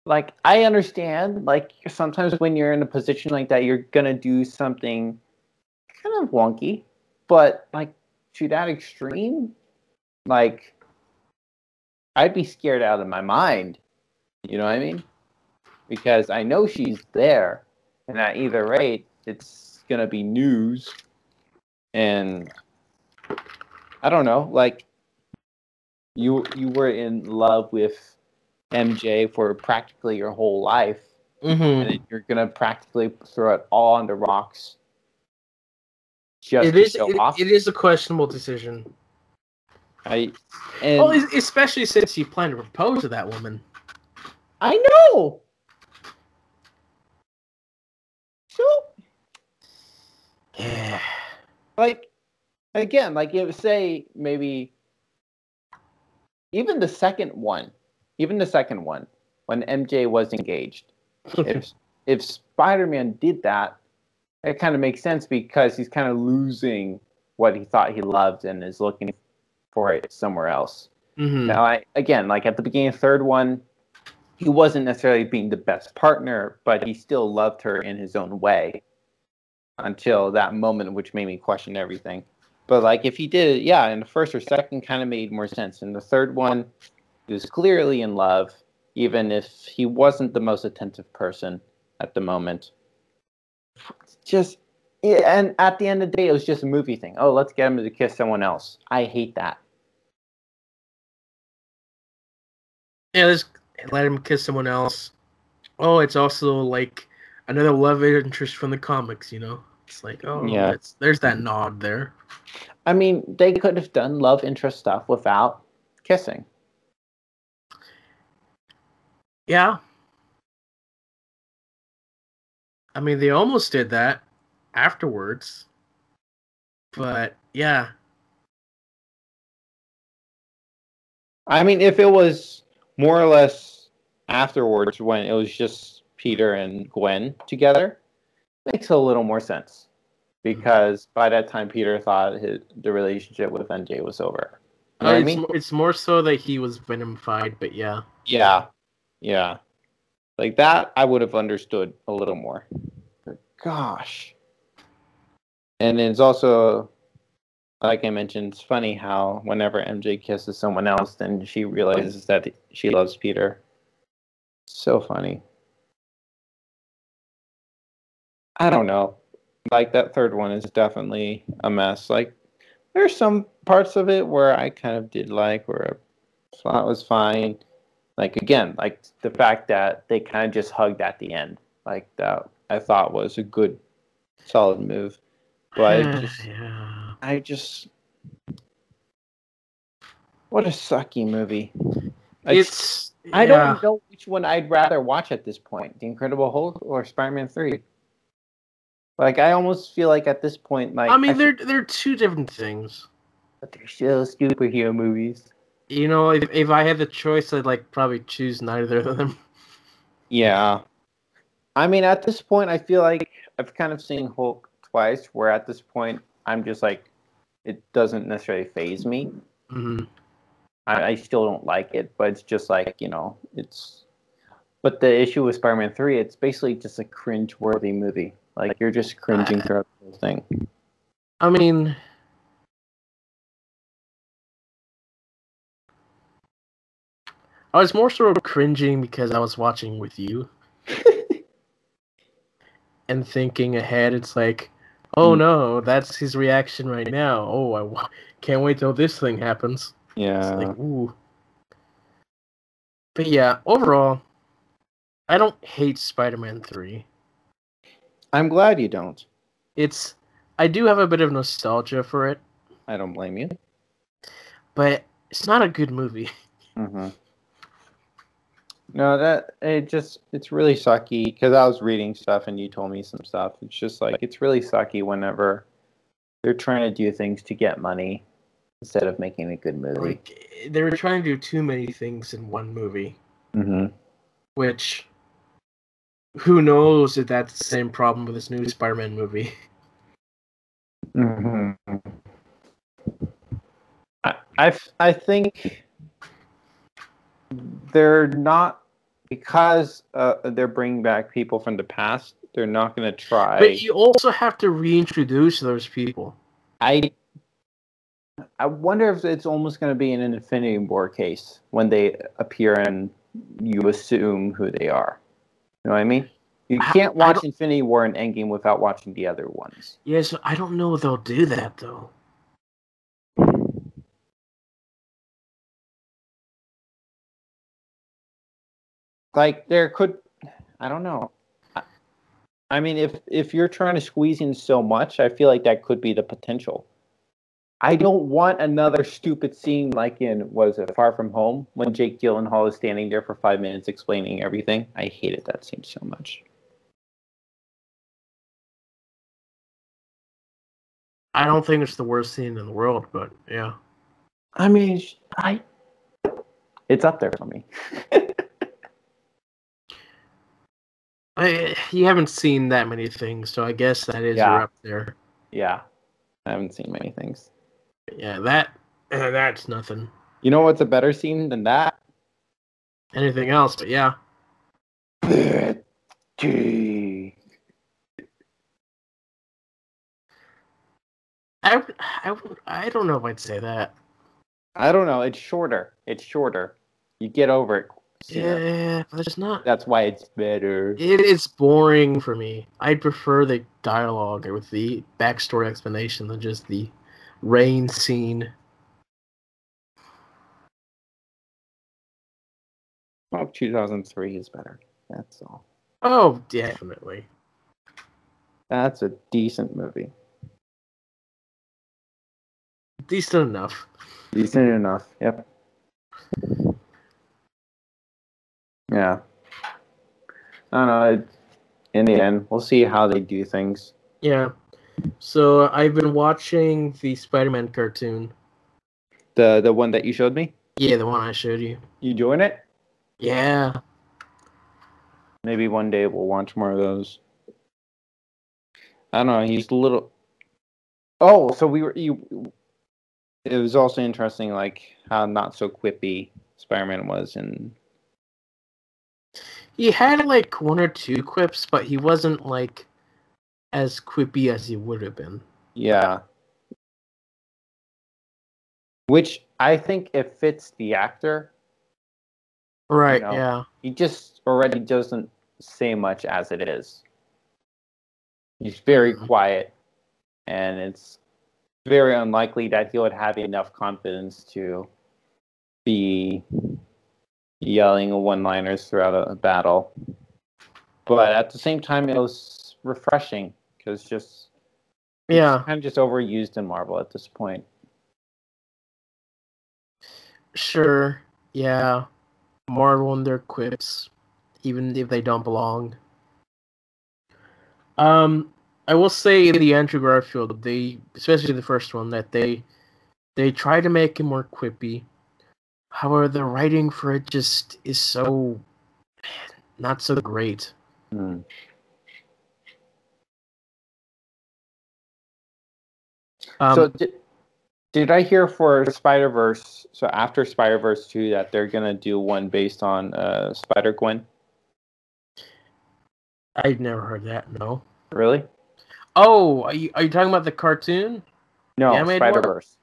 like I understand. Like sometimes when you're in a position like that, you're gonna do something kind of wonky, but like to that extreme, like I'd be scared out of my mind. You know what I mean? Because I know she's there. and at either rate, it's gonna be news. And I don't know, like you you were in love with MJ for practically your whole life,
Mm-hmm.
and you're gonna practically throw it all on the rocks. Just
It
to
is.
show
It,
off.
it is a questionable decision.
I and
Well, especially since you planned to propose to that woman.
I know. So
Yeah. <sighs>
like again, like if say maybe even the second one, even the second one, when MJ was engaged, <laughs> if if Spider-Man did that, it kind of makes sense because he's kind of losing what he thought he loved and is looking for it somewhere else.
hmm
Now, I again, like at the beginning of the third one, he wasn't necessarily being the best partner, but he still loved her in his own way until that moment, which made me question everything. But like, if he did it, yeah, in the first or second, kind of made more sense. In the third one, he was clearly in love, even if he wasn't the most attentive person at the moment. Just. Yeah, and at the end of the day, it was just a movie thing. Oh, let's get him to kiss someone else. I hate that.
Yeah, let's let him kiss someone else. Oh, it's also like another love interest from the comics. You know, it's like oh
Yeah.
it's, there's that nod there.
I mean, they could have done love interest stuff without kissing.
Yeah. I mean, they almost did that afterwards. But yeah,
I mean, if it was more or less afterwards when it was just Peter and Gwen together, makes a little more sense. Because by that time, Peter thought his, the relationship with MJ was over. You know
Uh,
what I
it's,
mean?
it's more so that he was venomified, but yeah.
Yeah. Yeah. Like that, I would have understood a little more. But gosh. And then it's also, like I mentioned, it's funny how whenever MJ kisses someone else, then she realizes that she loves Peter. So funny. I don't know. Like that third one is definitely a mess. Like there's some parts of it where I kind of did like, where a plot was fine. Like again like the fact that they kind of just hugged at the end like that i thought was a good solid move. But I <sighs> just,
yeah.
I just what a sucky movie.
It's
I don't know which one i'd rather watch at this point the incredible hulk or spider-man 3 like i almost feel like at this point like
I mean,
feel
they're they're two different things.
But they're still superhero movies
You know, if if I had the choice, I'd like probably choose neither of them. <laughs>
Yeah. I mean, at this point, I feel like I've kind of seen Hulk twice, where at this point, I'm just like, it doesn't necessarily phase me.
hmm
I, I still don't like it, but it's just like, you know, it's. But the issue with Spider Man 3, it's basically just a cringe worthy movie. Like, you're just cringing throughout the whole thing.
I mean, I was more sort of cringing because I was watching with you <laughs> and thinking ahead. It's like, oh
Mm.
no, that's his reaction right now. Oh, I w- can't wait till this thing happens. It's
Yeah.
like, ooh. But yeah, overall, I don't hate Spider-Man Three.
I'm glad you don't.
It's, I do have a bit of nostalgia for it,
I don't blame you.
but it's not a good movie. <laughs>
hmm No, that it just it's really sucky because I was reading stuff and you told me some stuff. It's just like it's really sucky whenever they're trying to do things to get money instead of making a good movie.
Like they were trying to do too many things in one movie,
hmm
which who knows if that's the same problem with this new Spider-Man movie.
hmm I, I I think they're not because uh, they're bringing back people from the past. They're not going to try.
But you also have to reintroduce those people.
I I wonder if it's almost going to be an Infinity War case when they appear and you assume who they are. You know what I mean? You can't watch Infinity War and Endgame without watching the other ones.
Yes, I don't know if they'll do that though.
Like there could, I don't know. I, I mean, if if you're trying to squeeze in so much, I feel like that could be the potential. I don't want another stupid scene like in what is it, Far From Home, when Jake Gyllenhaal is standing there for five minutes explaining everything. I hated that scene so much.
I don't think it's the worst scene in the world, but yeah.
I mean, I, it's up there for me. <laughs>
I, you haven't seen that many things, so I guess that is
Yeah.
up there.
yeah, I haven't seen many things.
Yeah, that uh, that's nothing.
You know what's a better scene than that?
Anything else, but yeah.
Gee.
I I I don't know if I'd say that.
I don't know. It's shorter. It's shorter. You get over it. sooner.
Yeah, but it's not.
That's why it's better.
It is boring for me. I'd prefer the dialogue with the backstory explanation than just the rain scene.
Oh, 2003 is better. That's all.
Oh, definitely.
That's a decent movie.
Decent enough.
Decent enough. Yep. Yeah. I don't know. In the end, we'll see how they do things.
Yeah. So I've been watching the Spider-Man cartoon.
The the one that you showed me.
Yeah, the one I showed you.
You doing it?
Yeah.
Maybe one day we'll watch more of those. I don't know. He's a little. Oh, so we were you. It was also interesting, like how not so quippy Spider-Man was, and
He had like one or two quips, but he wasn't like as quippy as he would have been.
yeah. Which I think it fits the actor.
Right,
know.
yeah.
He just already doesn't say much as it is. He's very
Mhm.
quiet, and it's very unlikely that he would have enough confidence to be yelling one-liners throughout a, a battle. But at the same time, it was refreshing because just
Yeah.
kind of just overused in Marvel at this point.
Sure. Yeah. Marvel and their quips, even if they don't belong. Um, I will say the Andrew Garfield, they especially the first one, that they they try to make it more quippy. However, the writing for it just is so not so great.
Hmm.
Um,
so did, did I hear for Spider Verse? So after Spider Verse two, that they're gonna do one based on uh, Spider Gwen.
I've never heard that. No.
Really?
Oh, are you, are you talking about the cartoon,
No,
The animated one?
Spider Verse.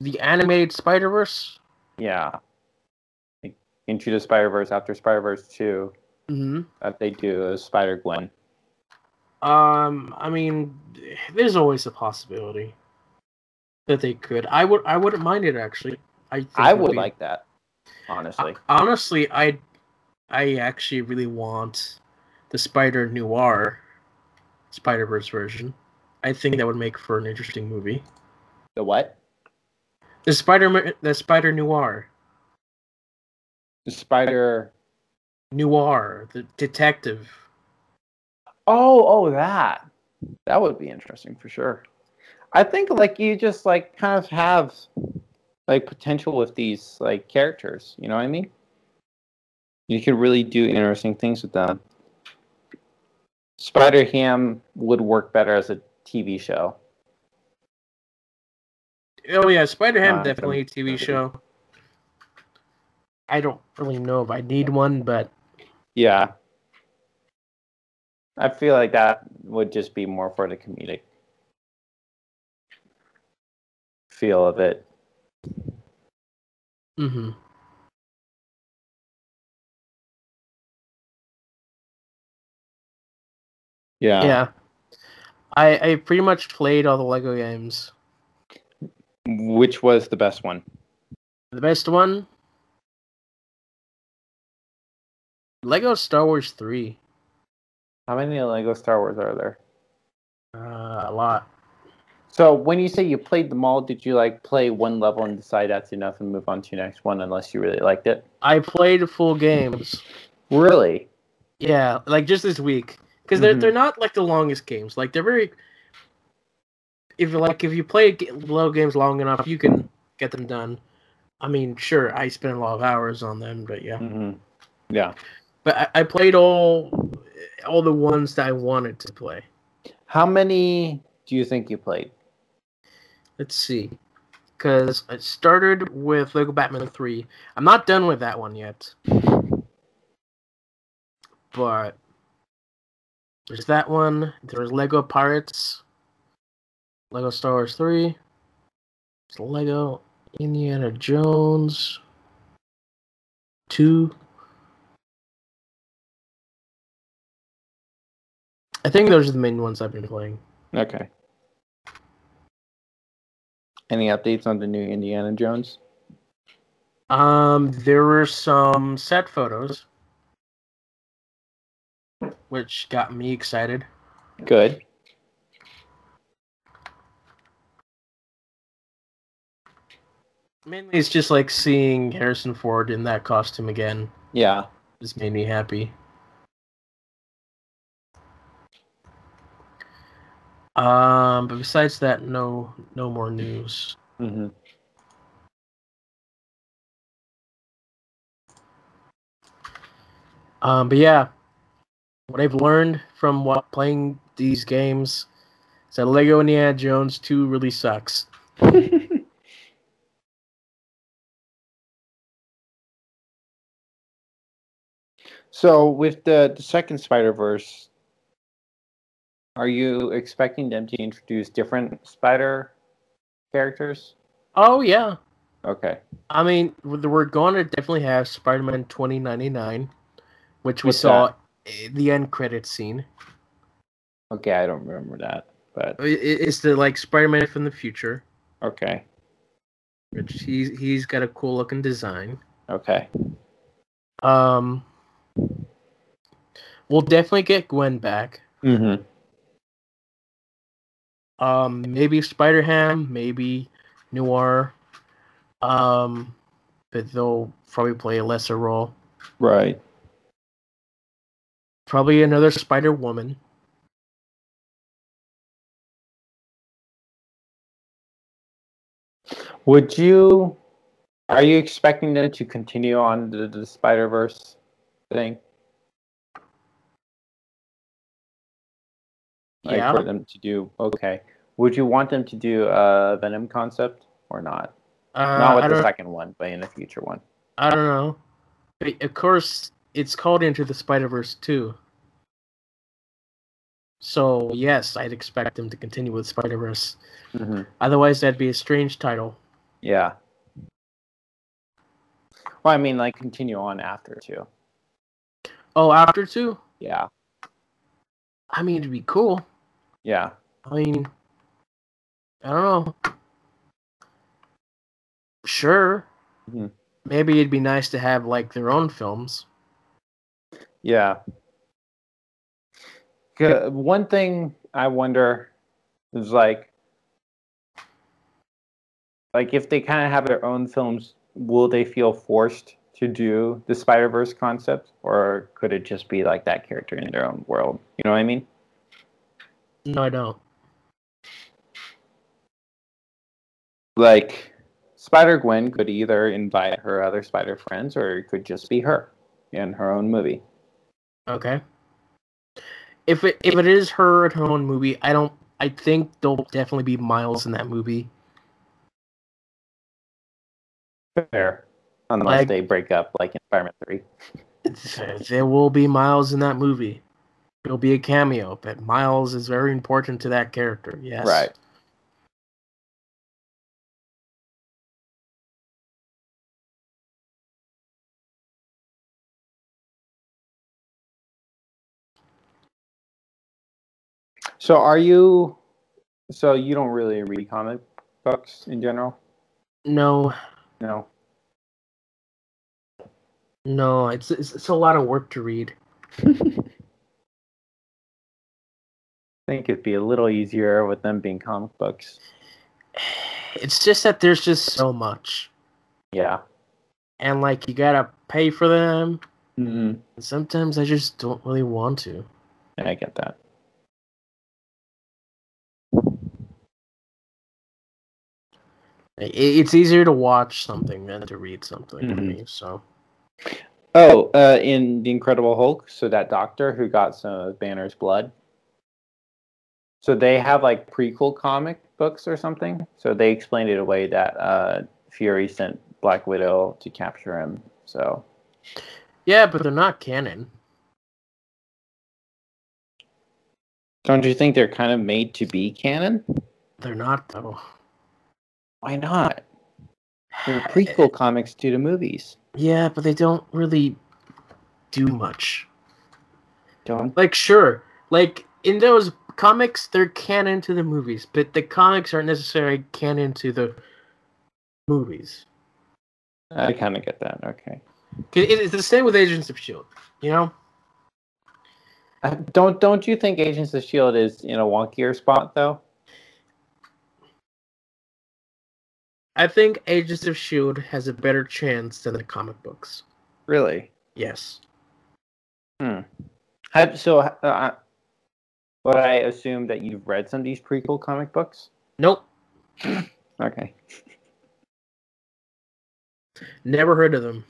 the animated Spider Verse?
Yeah. Into the Spider Verse after Spider Verse two,
Mm-hmm.
that they do a Spider Gwen.
Um, I mean, there's always a possibility that they could. I would. I wouldn't mind it actually. I. Think
I would
be-
like that, honestly.
Honestly, I. I actually really want the Spider Noir, Spider Verse version. I think that would make for an interesting movie.
the what?
The Spider. The Spider Noir.
The Spider.
Noir, the detective.
Oh, oh, that. That would be interesting for sure. I think like you just like kind of have like potential with these like characters. You know what I mean? You could really do interesting things with them. Spider Ham would work better as a TV show.
Oh yeah, Spider Ham
Uh,
definitely a TV show. I don't really know if I need one, but
Yeah. I feel like that would just be more for the comedic feel of it.
hmm
Yeah.
Yeah. I I pretty much played all the Lego games.
Which was the best one?
The best one Lego Star Wars 3.
How many Lego Star Wars are there?
Uh, a lot.
So when you say you played them all, did you like play one level and decide that's enough and move on to your next one unless you really liked it?
I played full games.
Really?
Yeah, like just this week because they're
Mhm.
they're not like the longest games. Like they're very. If you like, if you play low games long enough, you can get them done. I mean, sure, I spent a lot of hours on them, but yeah.
hmm Yeah.
But I, I played all all the ones that I wanted to play.
How many do you think you played?
Let's see, because I started with Lego Batman three. I'm not done with that one yet, but there's that one. There's Lego Pirates, Lego Star Wars three, there's Lego Indiana Jones two. I think those are the main ones I've been playing.
Okay. Any updates on the new Indiana Jones?
Um, there were some set photos, which got me excited.
Good.
Mainly, it's just like seeing Harrison Ford in that costume again.
Yeah.
Just made me happy. Um, but besides that, no, no more news.
hmm
Um, but yeah, what I've learned from what playing these games is that Lego Indiana Jones 2 really sucks. <laughs>
so with the, the second Spider Verse, are you expecting them to introduce different Spider characters?
Oh yeah,
Okay.
I mean, we're going to definitely have Spider-Man 2099, which we
What's
saw in the end credit scene.
Okay, I don't remember that, but
It's the like Spider-Man from the future,
okay.
which he's he's got a cool looking design.
Okay.
Um, we'll definitely get Gwen back.
Mm-hmm.
Um, maybe Spider Ham, maybe Noir. Um, but they'll probably play a lesser role.
Right.
Probably another Spider Woman.
Would you? Are you expecting them to continue on the, the Spider Verse thing? Like
Yeah.
for them to do okay. Would you want them to do a Venom concept or not?
Uh,
not with the second one, but in a future one.
I don't know. But of course, it's called Into the Spider Verse too. So yes, I'd expect them to continue with Spider Verse.
Mm-hmm.
Otherwise, that'd be a strange title.
Yeah. Well, I mean, like continue on after too.
Oh, after two?
Yeah.
I mean, it'd be cool.
Yeah.
I mean, I don't know. Sure.
Mhm.
Maybe it'd be nice to have like their own films.
Yeah. One thing I wonder is like, like if they kind of have their own films, will they feel forced to do the Spider Verse concept, or could it just be like that character in their own world? You know what I mean?
No, I don't.
Like, Spider Gwen could either invite her other Spider friends, or it could just be her in her own movie.
Okay. If it if it is her at her own movie, I don't. I think there'll definitely be Miles in that movie.
Fair. Unless
Like-
they break up, like in Spider-Man Three. <laughs>
There will be Miles in that movie. It'll be a cameo, but Miles is very important to that character. Yes.
Right. So are you? So you don't really read comic books in general?
No,
No.
no, it's it's, it's a lot of work to read. <laughs>
I think it'd be a little easier with them being comic books.
It's just that there's just so much,
Yeah.
and like you gotta pay for them. Mm-hmm. Sometimes I just don't really want to.
And I get that.
It's easier to watch something than to read something for
Mhm.
me. So
Oh, uh, in the Incredible Hulk, so that doctor who got some of Banner's blood. So they have like prequel comic books or something. So they explained it away that uh, Fury sent Black Widow to capture him. So
yeah, but they're not canon.
don't you think they're kind of made to be canon?
They're not though.
Why not? They're <sighs> prequel comics to the movies.
Yeah, but they don't really do much.
Don't
Like, sure, like in those comics, they're canon to the movies, but the comics aren't necessarily canon to the movies.
I kind of get that. Okay.
It's the same with Agents of Shield. You know,
Uh, Don't don't you think Agents of Shield is in a wonkier spot though?
I think Agents of Shield has a better chance than the comic books.
Really?
Yes.
Have, so, uh, would I assume that you've read some of these prequel comic books?
Nope.
Okay.
Never heard of them.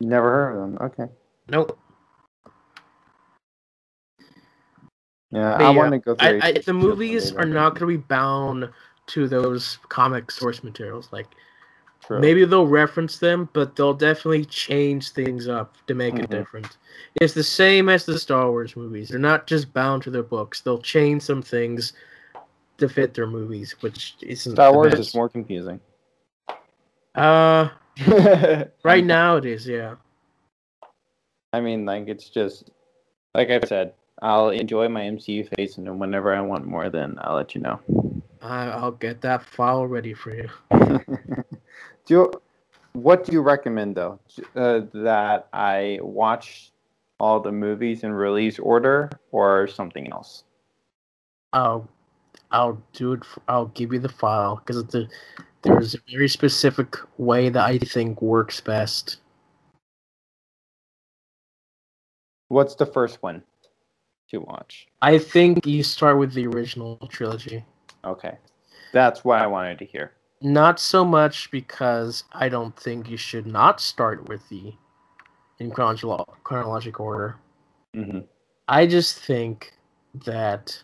Never heard of them. Okay.
Nope.
Yeah,
But
I
yeah,
want to go through.
I, I, the movies are not going to be bound to those comic source materials. Like
True.
maybe they'll reference them, but they'll definitely change things up to make it
Mhm.
different. It's the same as the Star Wars movies. They're not just bound to their books. They'll change some things to fit their movies, which isn't
Star Wars
best.
is more confusing.
Uh, <laughs> right now it is. Yeah.
I mean, like it's just like I've said. I'll enjoy my MCU phase, and then whenever I want more, then I'll let you know.
I, I'll get that file ready for you. <laughs>
do you, what do you recommend though? Uh, that I watch all the movies in release order or something else?
I'll I'll do it. For, I'll give you the file because the there's a very specific way that I think works best.
What's the first one to watch?
I think you start with the original trilogy.
Okay, that's what I wanted to hear.
Not so much because I don't think you should not start with the in chronolo- chronological order.
hmm
I just think that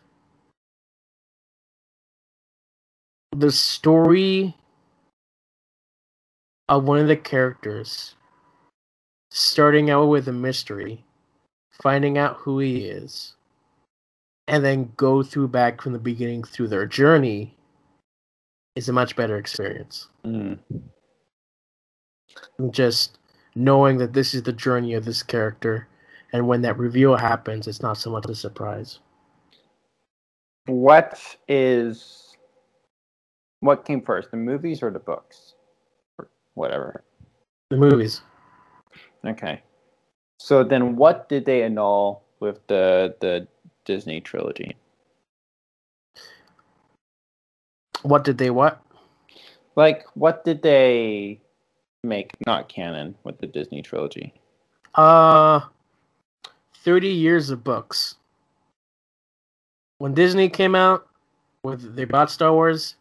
the story of one of the characters starting out with a mystery, finding out who he is, and then go through back from the beginning through their journey is a much better experience.
Mm.
Just knowing that this is the journey of this character, and when that reveal happens, it's not so much a surprise.
What is what came first, the movies or the books? Or whatever.
The movies.
Okay. So then, what did they annul with the the Disney trilogy?
What did they what?
Like, what did they make not canon with the Disney trilogy?
Uh, 30 years of books. When Disney came out, with they bought Star Wars,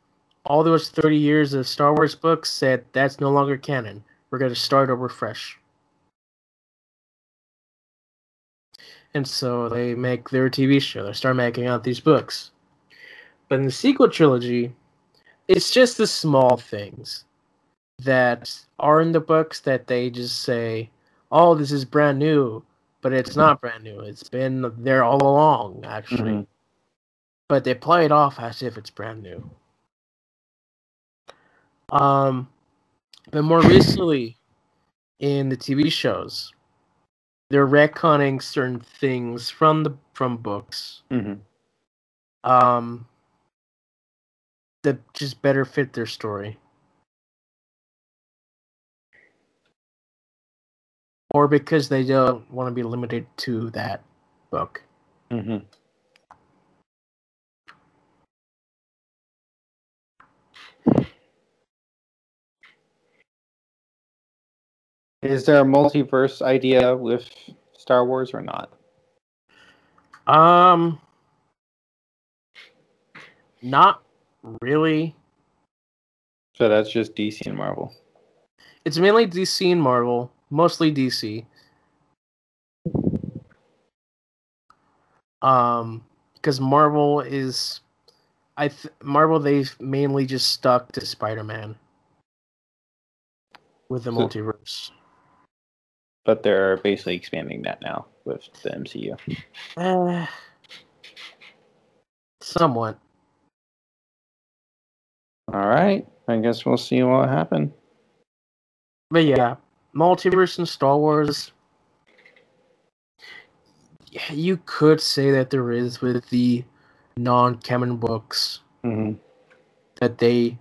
all those 30 years of Star Wars books said that's no longer canon. We're going to start over fresh. And so they make their TV show. They start making out these books. But in the sequel trilogy, it's just the small things that are in the books that they just say, oh, this is brand new, but it's not brand new. It's been there all along, actually.
Mhm.
But they play it off as if it's brand new. Um, but more recently, in the TV shows, they're retconning certain things from the from books
Mhm.
um that just better fit their story. Or because they don't want to be limited to that book.
Mm-hmm. Is there a multiverse idea with Star Wars or not?
Um, not really.
So that's just DC and Marvel.
It's mainly DC and Marvel, mostly DC. Um, because Marvel is, I th- Marvel they've mainly just stuck to Spider-Man with the
So-
multiverse.
But they're basically expanding that now with the MCU.
Uh, <sighs> somewhat.
All right. I guess we'll see what happens.
But yeah, multiverse and Star Wars. You could say that there is with the non-canon books
Mm-hmm.
that they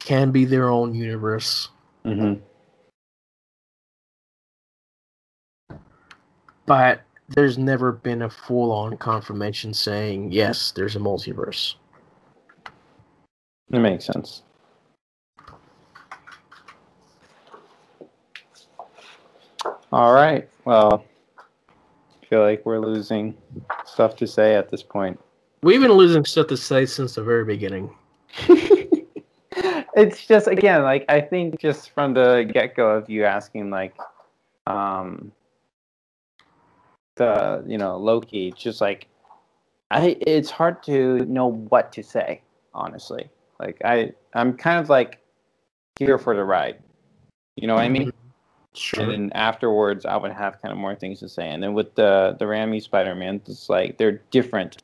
can be their own universe,
Mm-hmm.
but there's never been a full-on confirmation saying yes, there's a multiverse.
It makes sense. All right. Well, I feel like we're losing stuff to say at this point.
We've been losing stuff to say since the very beginning. <laughs>
it's just again like I think just from the get go of you asking like um the you know Loki just like I it's hard to know what to say honestly like I I'm kind of like here for the ride you know what I mean
Sure.
and then afterwards I would have kind of more things to say and then with the the Raimi Spider-Man it's like they're different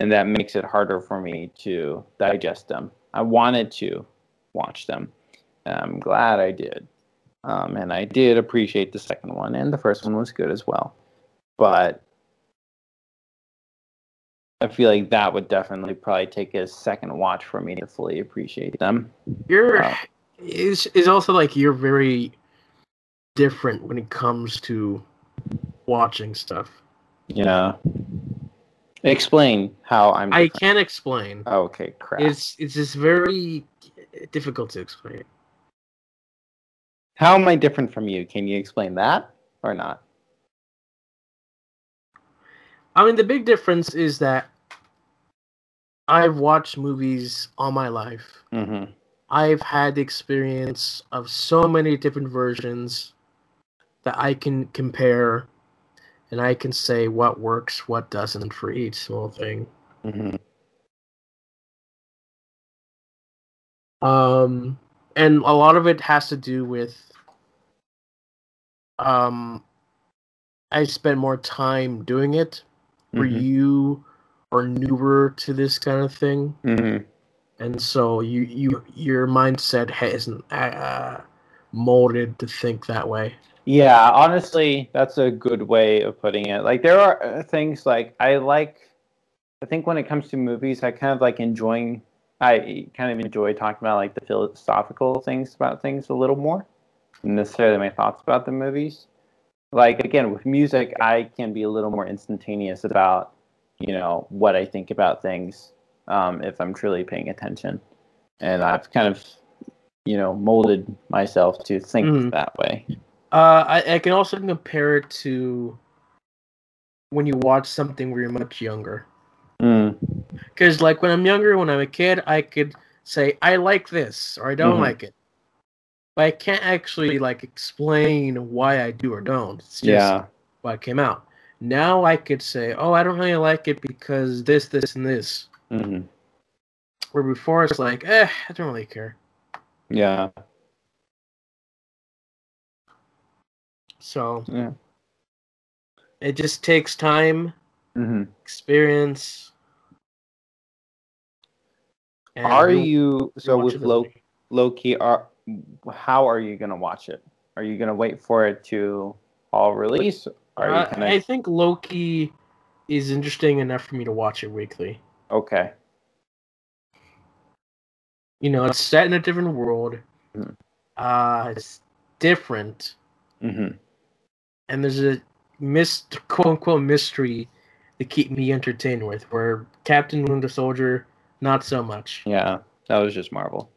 and that makes it harder for me to digest them I wanted to watch them. I'm glad I did. Um, and I did appreciate the second one, and the first one was good as well. But I feel like that would definitely probably take a second watch for me to fully appreciate them.
You're
Wow.
is is also like you're very different when it comes to watching stuff.
Yeah. Explain how I'm.
I can't explain.
Oh, okay, crap.
It's it's just very difficult to explain.
How am I different from you? Can you explain that or not?
I mean, the big difference is that I've watched movies all my life.
Mm-hmm.
I've had the experience of so many different versions that I can compare and I can say what works, what doesn't for each small thing.
Mm-hmm.
Um, and a lot of it has to do with um, I spend more time doing it. Where
Mhm.
you are newer to this kind of thing,
Mm-hmm.
and so you you your mindset hasn't uh, molded to think that way.
Yeah, honestly, that's a good way of putting it. Like there are uh, things like I like I think when it comes to movies, I kind of like enjoying I kind of enjoy talking about like the philosophical things about things a little more necessarily my thoughts about the movies. Like again, with music, I can be a little more instantaneous about, you know, what I think about things um, if I'm truly paying attention. And I've kind of, you know, molded myself to think
Mhm.
that way.
Uh, I, I can also compare it to when you watch something where you're much younger.
Mm.
Because like when I'm younger, when I'm a kid, I could say I like this or I don't
Mhm.
like it, but I can't actually like explain why I do or don't. It's just
Yeah.
what came out. Now I could say, oh, I don't really like it because this, this, and this.
hmm
Where before it's like, eh, I don't really care.
Yeah.
So
Yeah.
it just takes time,
hmm
experience.
Are you so with low low key? Are how are you gonna watch it? Are you gonna wait for it to all release? Are you
Uh,
gonna?
I think Loki is interesting enough for me to watch it weekly.
Okay.
You know, it's set in a different world.
Mhm.
Uh, it's different,
Mm-hmm.
and there's a mist quote unquote mystery to keep me entertained with. Where Captain Winter Soldier, not so much.
Yeah, that was just Marvel.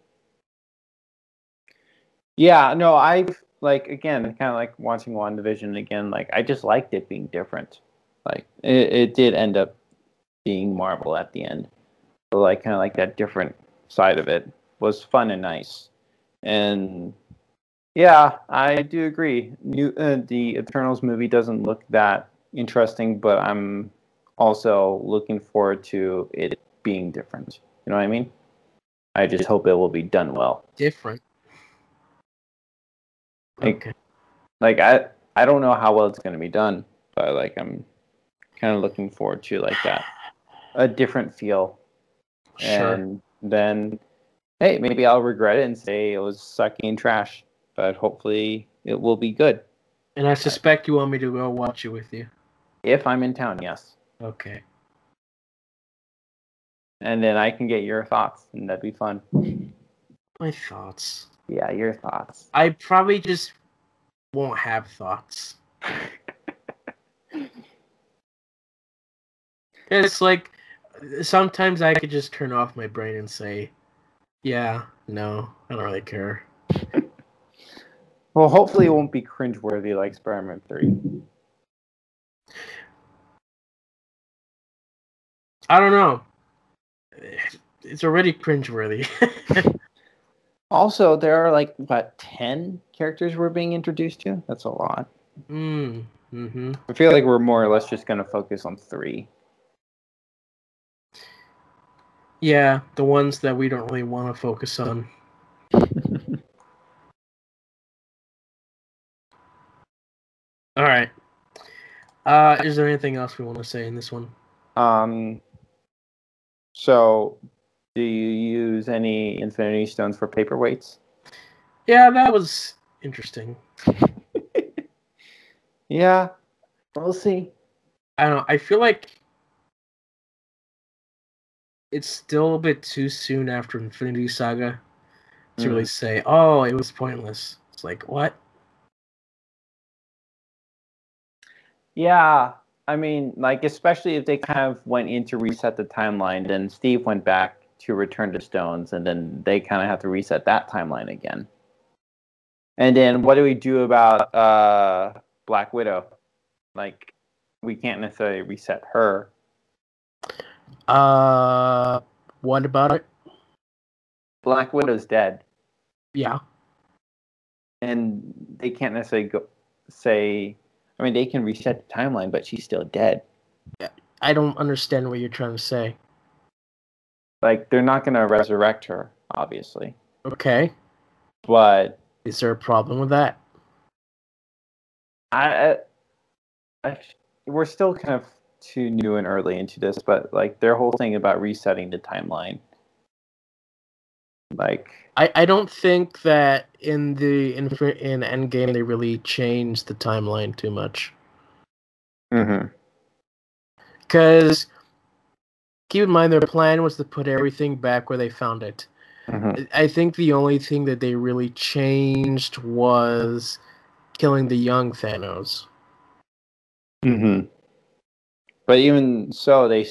Yeah, no, I've like again, kind of like watching WandaVision again. Like I just liked it being different. Like it, it did end up being Marvel at the end, but like kind of like that different side of it was fun and nice. And yeah, I do agree. New uh, the Eternals movie doesn't look that interesting, but I'm also looking forward to it being different. You know what I mean? I just hope it will be done well.
Different.
Like- Like I I don't know how well it's going to be done, but like I'm kind of looking forward to like that a different feel.
Sure.
And then hey, maybe I'll regret it and say it was sucking trash, but hopefully it will be good
And I suspect you want me to go watch it with you.
if I'm in town, yes.
Okay.
And then I can get your thoughts and that'd be fun.
My thoughts.
Yeah, your thoughts.
I probably just won't have thoughts. <laughs> It's like sometimes I could just turn off my brain and say, "Yeah, no, I don't really care."
Well, hopefully it won't be cringeworthy like Spider-Man 3.
I don't know. It's already cringeworthy. <laughs>
Also, there are like what ten characters we're being introduced to. That's a lot.
mm, mm-hmm.
I feel like we're more or less just gonna focus on three.
Yeah, the ones that we don't really want to focus on. <laughs> All right. Uh, is there anything else we want to say in this one?
um. So, do you use any Infinity Stones for paperweights?
Yeah, that was interesting. <laughs>
Yeah, we'll see.
I don't know. I feel like it's still a bit too soon after Infinity Saga to
Mm.
really say, "Oh, it was pointless." It's like, what?
Yeah, I mean, like especially if they kind of went in to reset the timeline, then Steve went back to Return to Stones, and then they kind of have to reset that timeline again. And then what do we do about uh, Black Widow? Like, we can't necessarily reset her.
Uh, what about it?
Black Widow's dead,
Yeah.
and they can't necessarily go say. I mean, they can reset the timeline, but she's still dead.
I don't understand what you're trying to say.
Like, they're not gonna resurrect her, obviously,
Okay.
but
Is there a problem with that?
I, I, I, we're still kind of too new and early into this, but like their whole thing about resetting the timeline, like
I, I don't think that in the in, in Endgame they really changed the timeline too much.
mm-hmm.
Because keep in mind their plan was to put everything back where they found it.
Mm-hmm.
I think the only thing that they really changed was killing the young Thanos.
Mm-hmm. But even so, they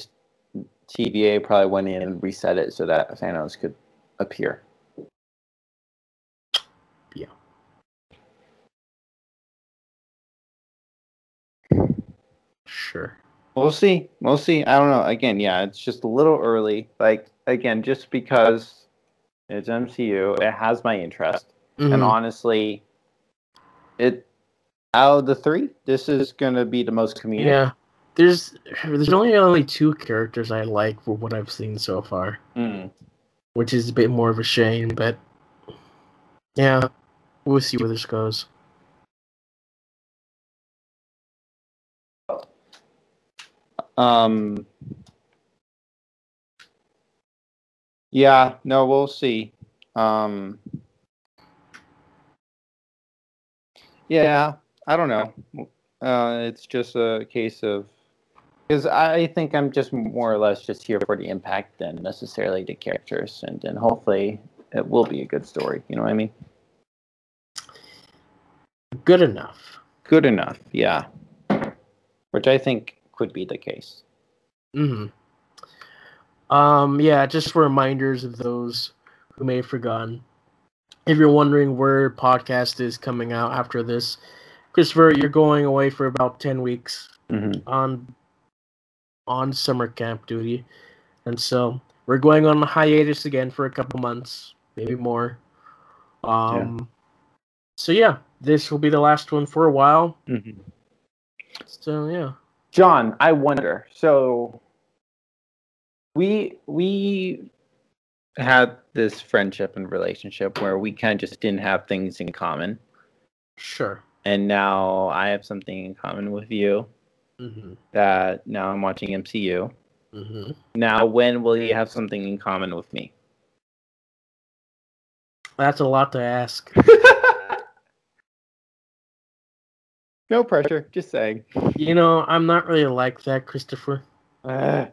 TVA probably went in and reset it so that Thanos could appear.
Yeah. Sure.
We'll see. We'll see. I don't know. Again, yeah, it's just a little early. Like again, just because it's MCU, it has my interest. And
Mhm.
honestly, it out of the three, this is gonna be the most comedic.
Yeah. There's there's only only two characters I like for what I've seen so far,
Mm.
which is a bit more of a shame, but yeah, we'll see where this goes.
Um. Yeah. No, we'll see. Um. Yeah, I don't know. Uh, it's just a case of Because I think I'm just more or less just here for the impact than necessarily the characters, and and hopefully it will be a good story. You know what I mean?
Good enough.
Good enough, yeah. Which I think could be the case.
hmm Um, yeah, just for reminders of those who may have forgotten. If you're wondering where podcast is coming out after this, Christopher, you're going away for about ten weeks
Mm-hmm.
on on summer camp duty, and so we're going on a hiatus again for a couple months, maybe more. Um, so yeah, this will be the last one for a while.
Mm-hmm.
So yeah,
John, I wonder. So we we had this friendship and relationship where we kind of just didn't have things in common,
sure.
and now I have something in common with you.
hmm
That now I'm watching MCU.
hmm
Now, when will you have something in common with me?
That's a lot to ask. <laughs>
no pressure, just saying.
You know, I'm not really like that, Christopher.
Uh,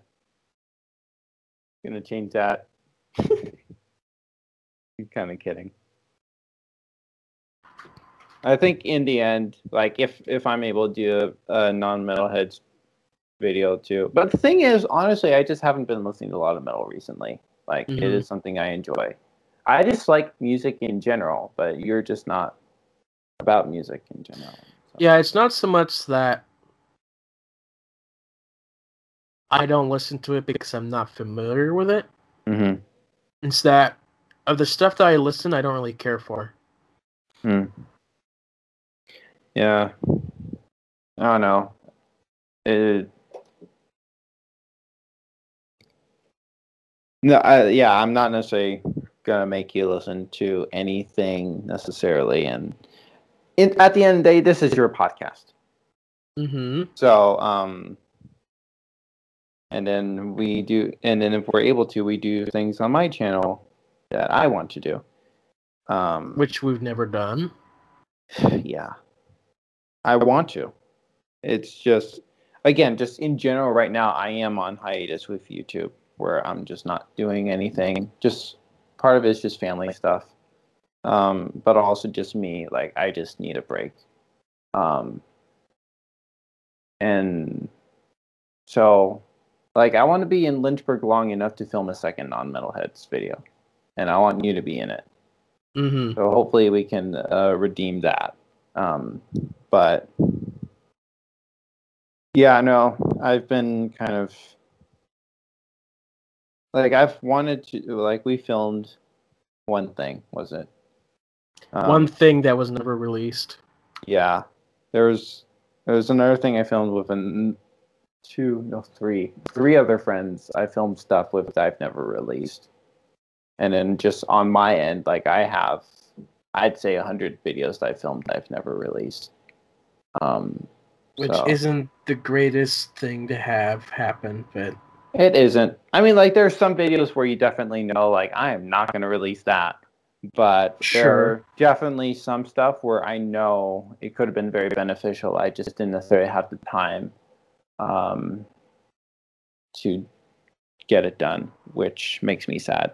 gonna change that. <laughs> I'm kind of kidding. I think in the end, like if if I'm able to do a, a non-metalheads video too, but the thing is, honestly, I just haven't been listening to a lot of metal recently. Like it
Mhm.
is something I enjoy. I just like music in general, but you're just not about music in general.
Yeah, it's not so much that I don't listen to it because I'm not familiar with it.
Mhm.
It's that of the stuff that I listen, I don't really care for.
Hmm. Yeah. I don't know. It. No, I, yeah, I'm not necessarily gonna make you listen to anything necessarily, and in, at the end of the day, this is your podcast.
hmm
So, um, and then we do, and then if we're able to, we do things on my channel that I want to do. Um,
Which we've never done. <sighs>
yeah i want to it's just again just in general right now i am on hiatus with youtube where i'm just not doing anything just part of it is just family stuff um but also just me like i just need a break um and so like i want to be in lynchburg long enough to film a second non-metalheads video and i want you to be in it
hmm
so hopefully we can uh, redeem that. Um, but yeah, no, I've been kind of like I've wanted to like we filmed one thing, was it? Um,
One thing that was never released.
Yeah, there was there was another thing I filmed with an two no three three other friends. I filmed stuff with that I've never released, and then just on my end, like I have, I'd say a hundred videos that I filmed that I've never released. Um,
Which
so-
isn't the greatest thing to have happen, but
It isn't. I mean, like there's some videos where you definitely know, like I am not going to release that. But there are definitely some stuff where I know it could have been very beneficial. I just didn't necessarily have the time um, to get it done, which makes me sad.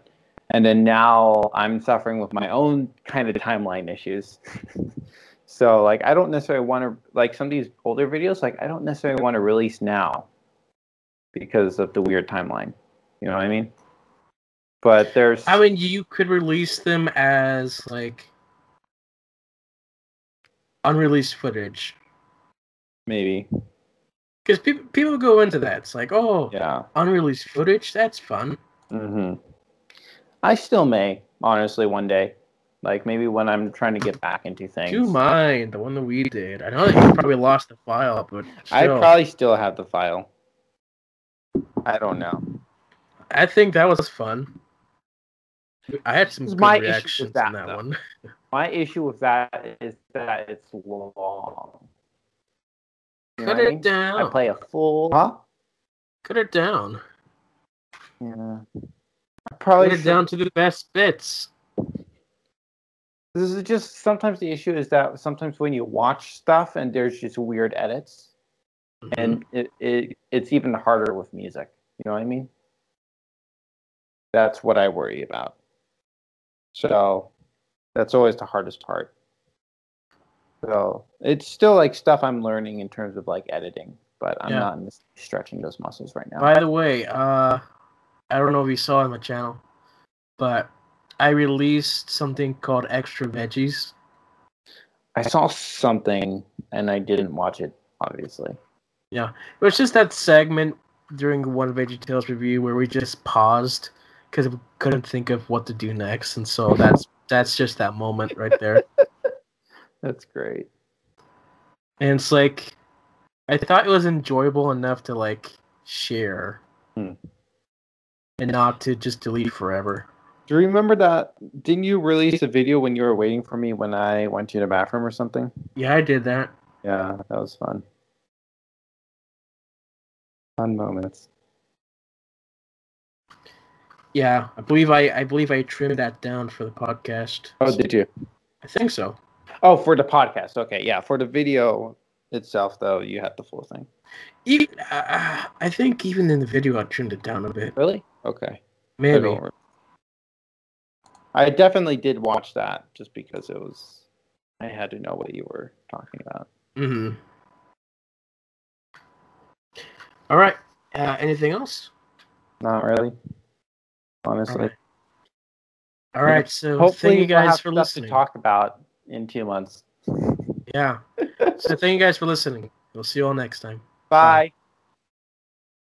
And then now I'm suffering with my own kind of timeline issues. <laughs> so like I don't necessarily want to like some of these older videos, like I don't necessarily want to release now because of the weird timeline. You know what I mean? But there's
I mean, you could release them as like unreleased footage
maybe
because people people go into that. It's like, oh,
yeah.
unreleased footage. That's fun.
hmm I still may honestly one day, like maybe when I'm trying to get back into things.
Do mine, the one that we did. I know that you probably lost the file, but
I probably still have the file. I don't know.
I think that was fun. I had some
This is
good
my issue with that,
that
though.
one. <laughs>
My issue with that is that it's long. You
Cut
what I
it
mean?
down.
I play a full. Huh?
Cut it down.
Yeah. I probably
Cut it
should-
down to the best bits.
This is just sometimes the issue is that sometimes when you watch stuff and there's just weird edits, mm-hmm. and it, it it's even harder with music. You know what I mean? That's what I worry about. So that's always the hardest part. So it's still like stuff I'm learning in terms of like editing, but I'm yeah. not stretching those muscles right now.
By the way, uh, I don't know if you saw on my channel, but I released something called Extra Veggies.
I saw something and I didn't watch it, obviously.
Yeah, it was just that segment during one Veggie Tales review where we just paused because we couldn't think of what to do next, and so that's <laughs> that's just that moment right there. <laughs>
that's great.
And it's like, I thought it was enjoyable enough to like share, hmm. and not to just delete forever.
Do you remember that? Didn't you release a video when you were waiting for me when I went to the bathroom or something?
Yeah, I did that.
Yeah, that was fun. Fun moments.
Yeah, I believe I I believe I trimmed that down for the podcast.
Oh, did you?
I think so.
Oh, for the podcast. Okay, yeah. For the video itself, though, you had the full thing.
Even, uh, I think even in the video, I trimmed it down a bit.
Really? Okay.
Maybe.
I, I definitely did watch that just because it was. I had to know what you were talking about.
Hmm. All right. Uh, anything else?
Not really honestly. All right.
All right so hopefully, thank you guys we'll for listening.
to talk about in two months.
Yeah. <laughs> so thank you guys for listening. We'll see you all next time.
Bye. Bye.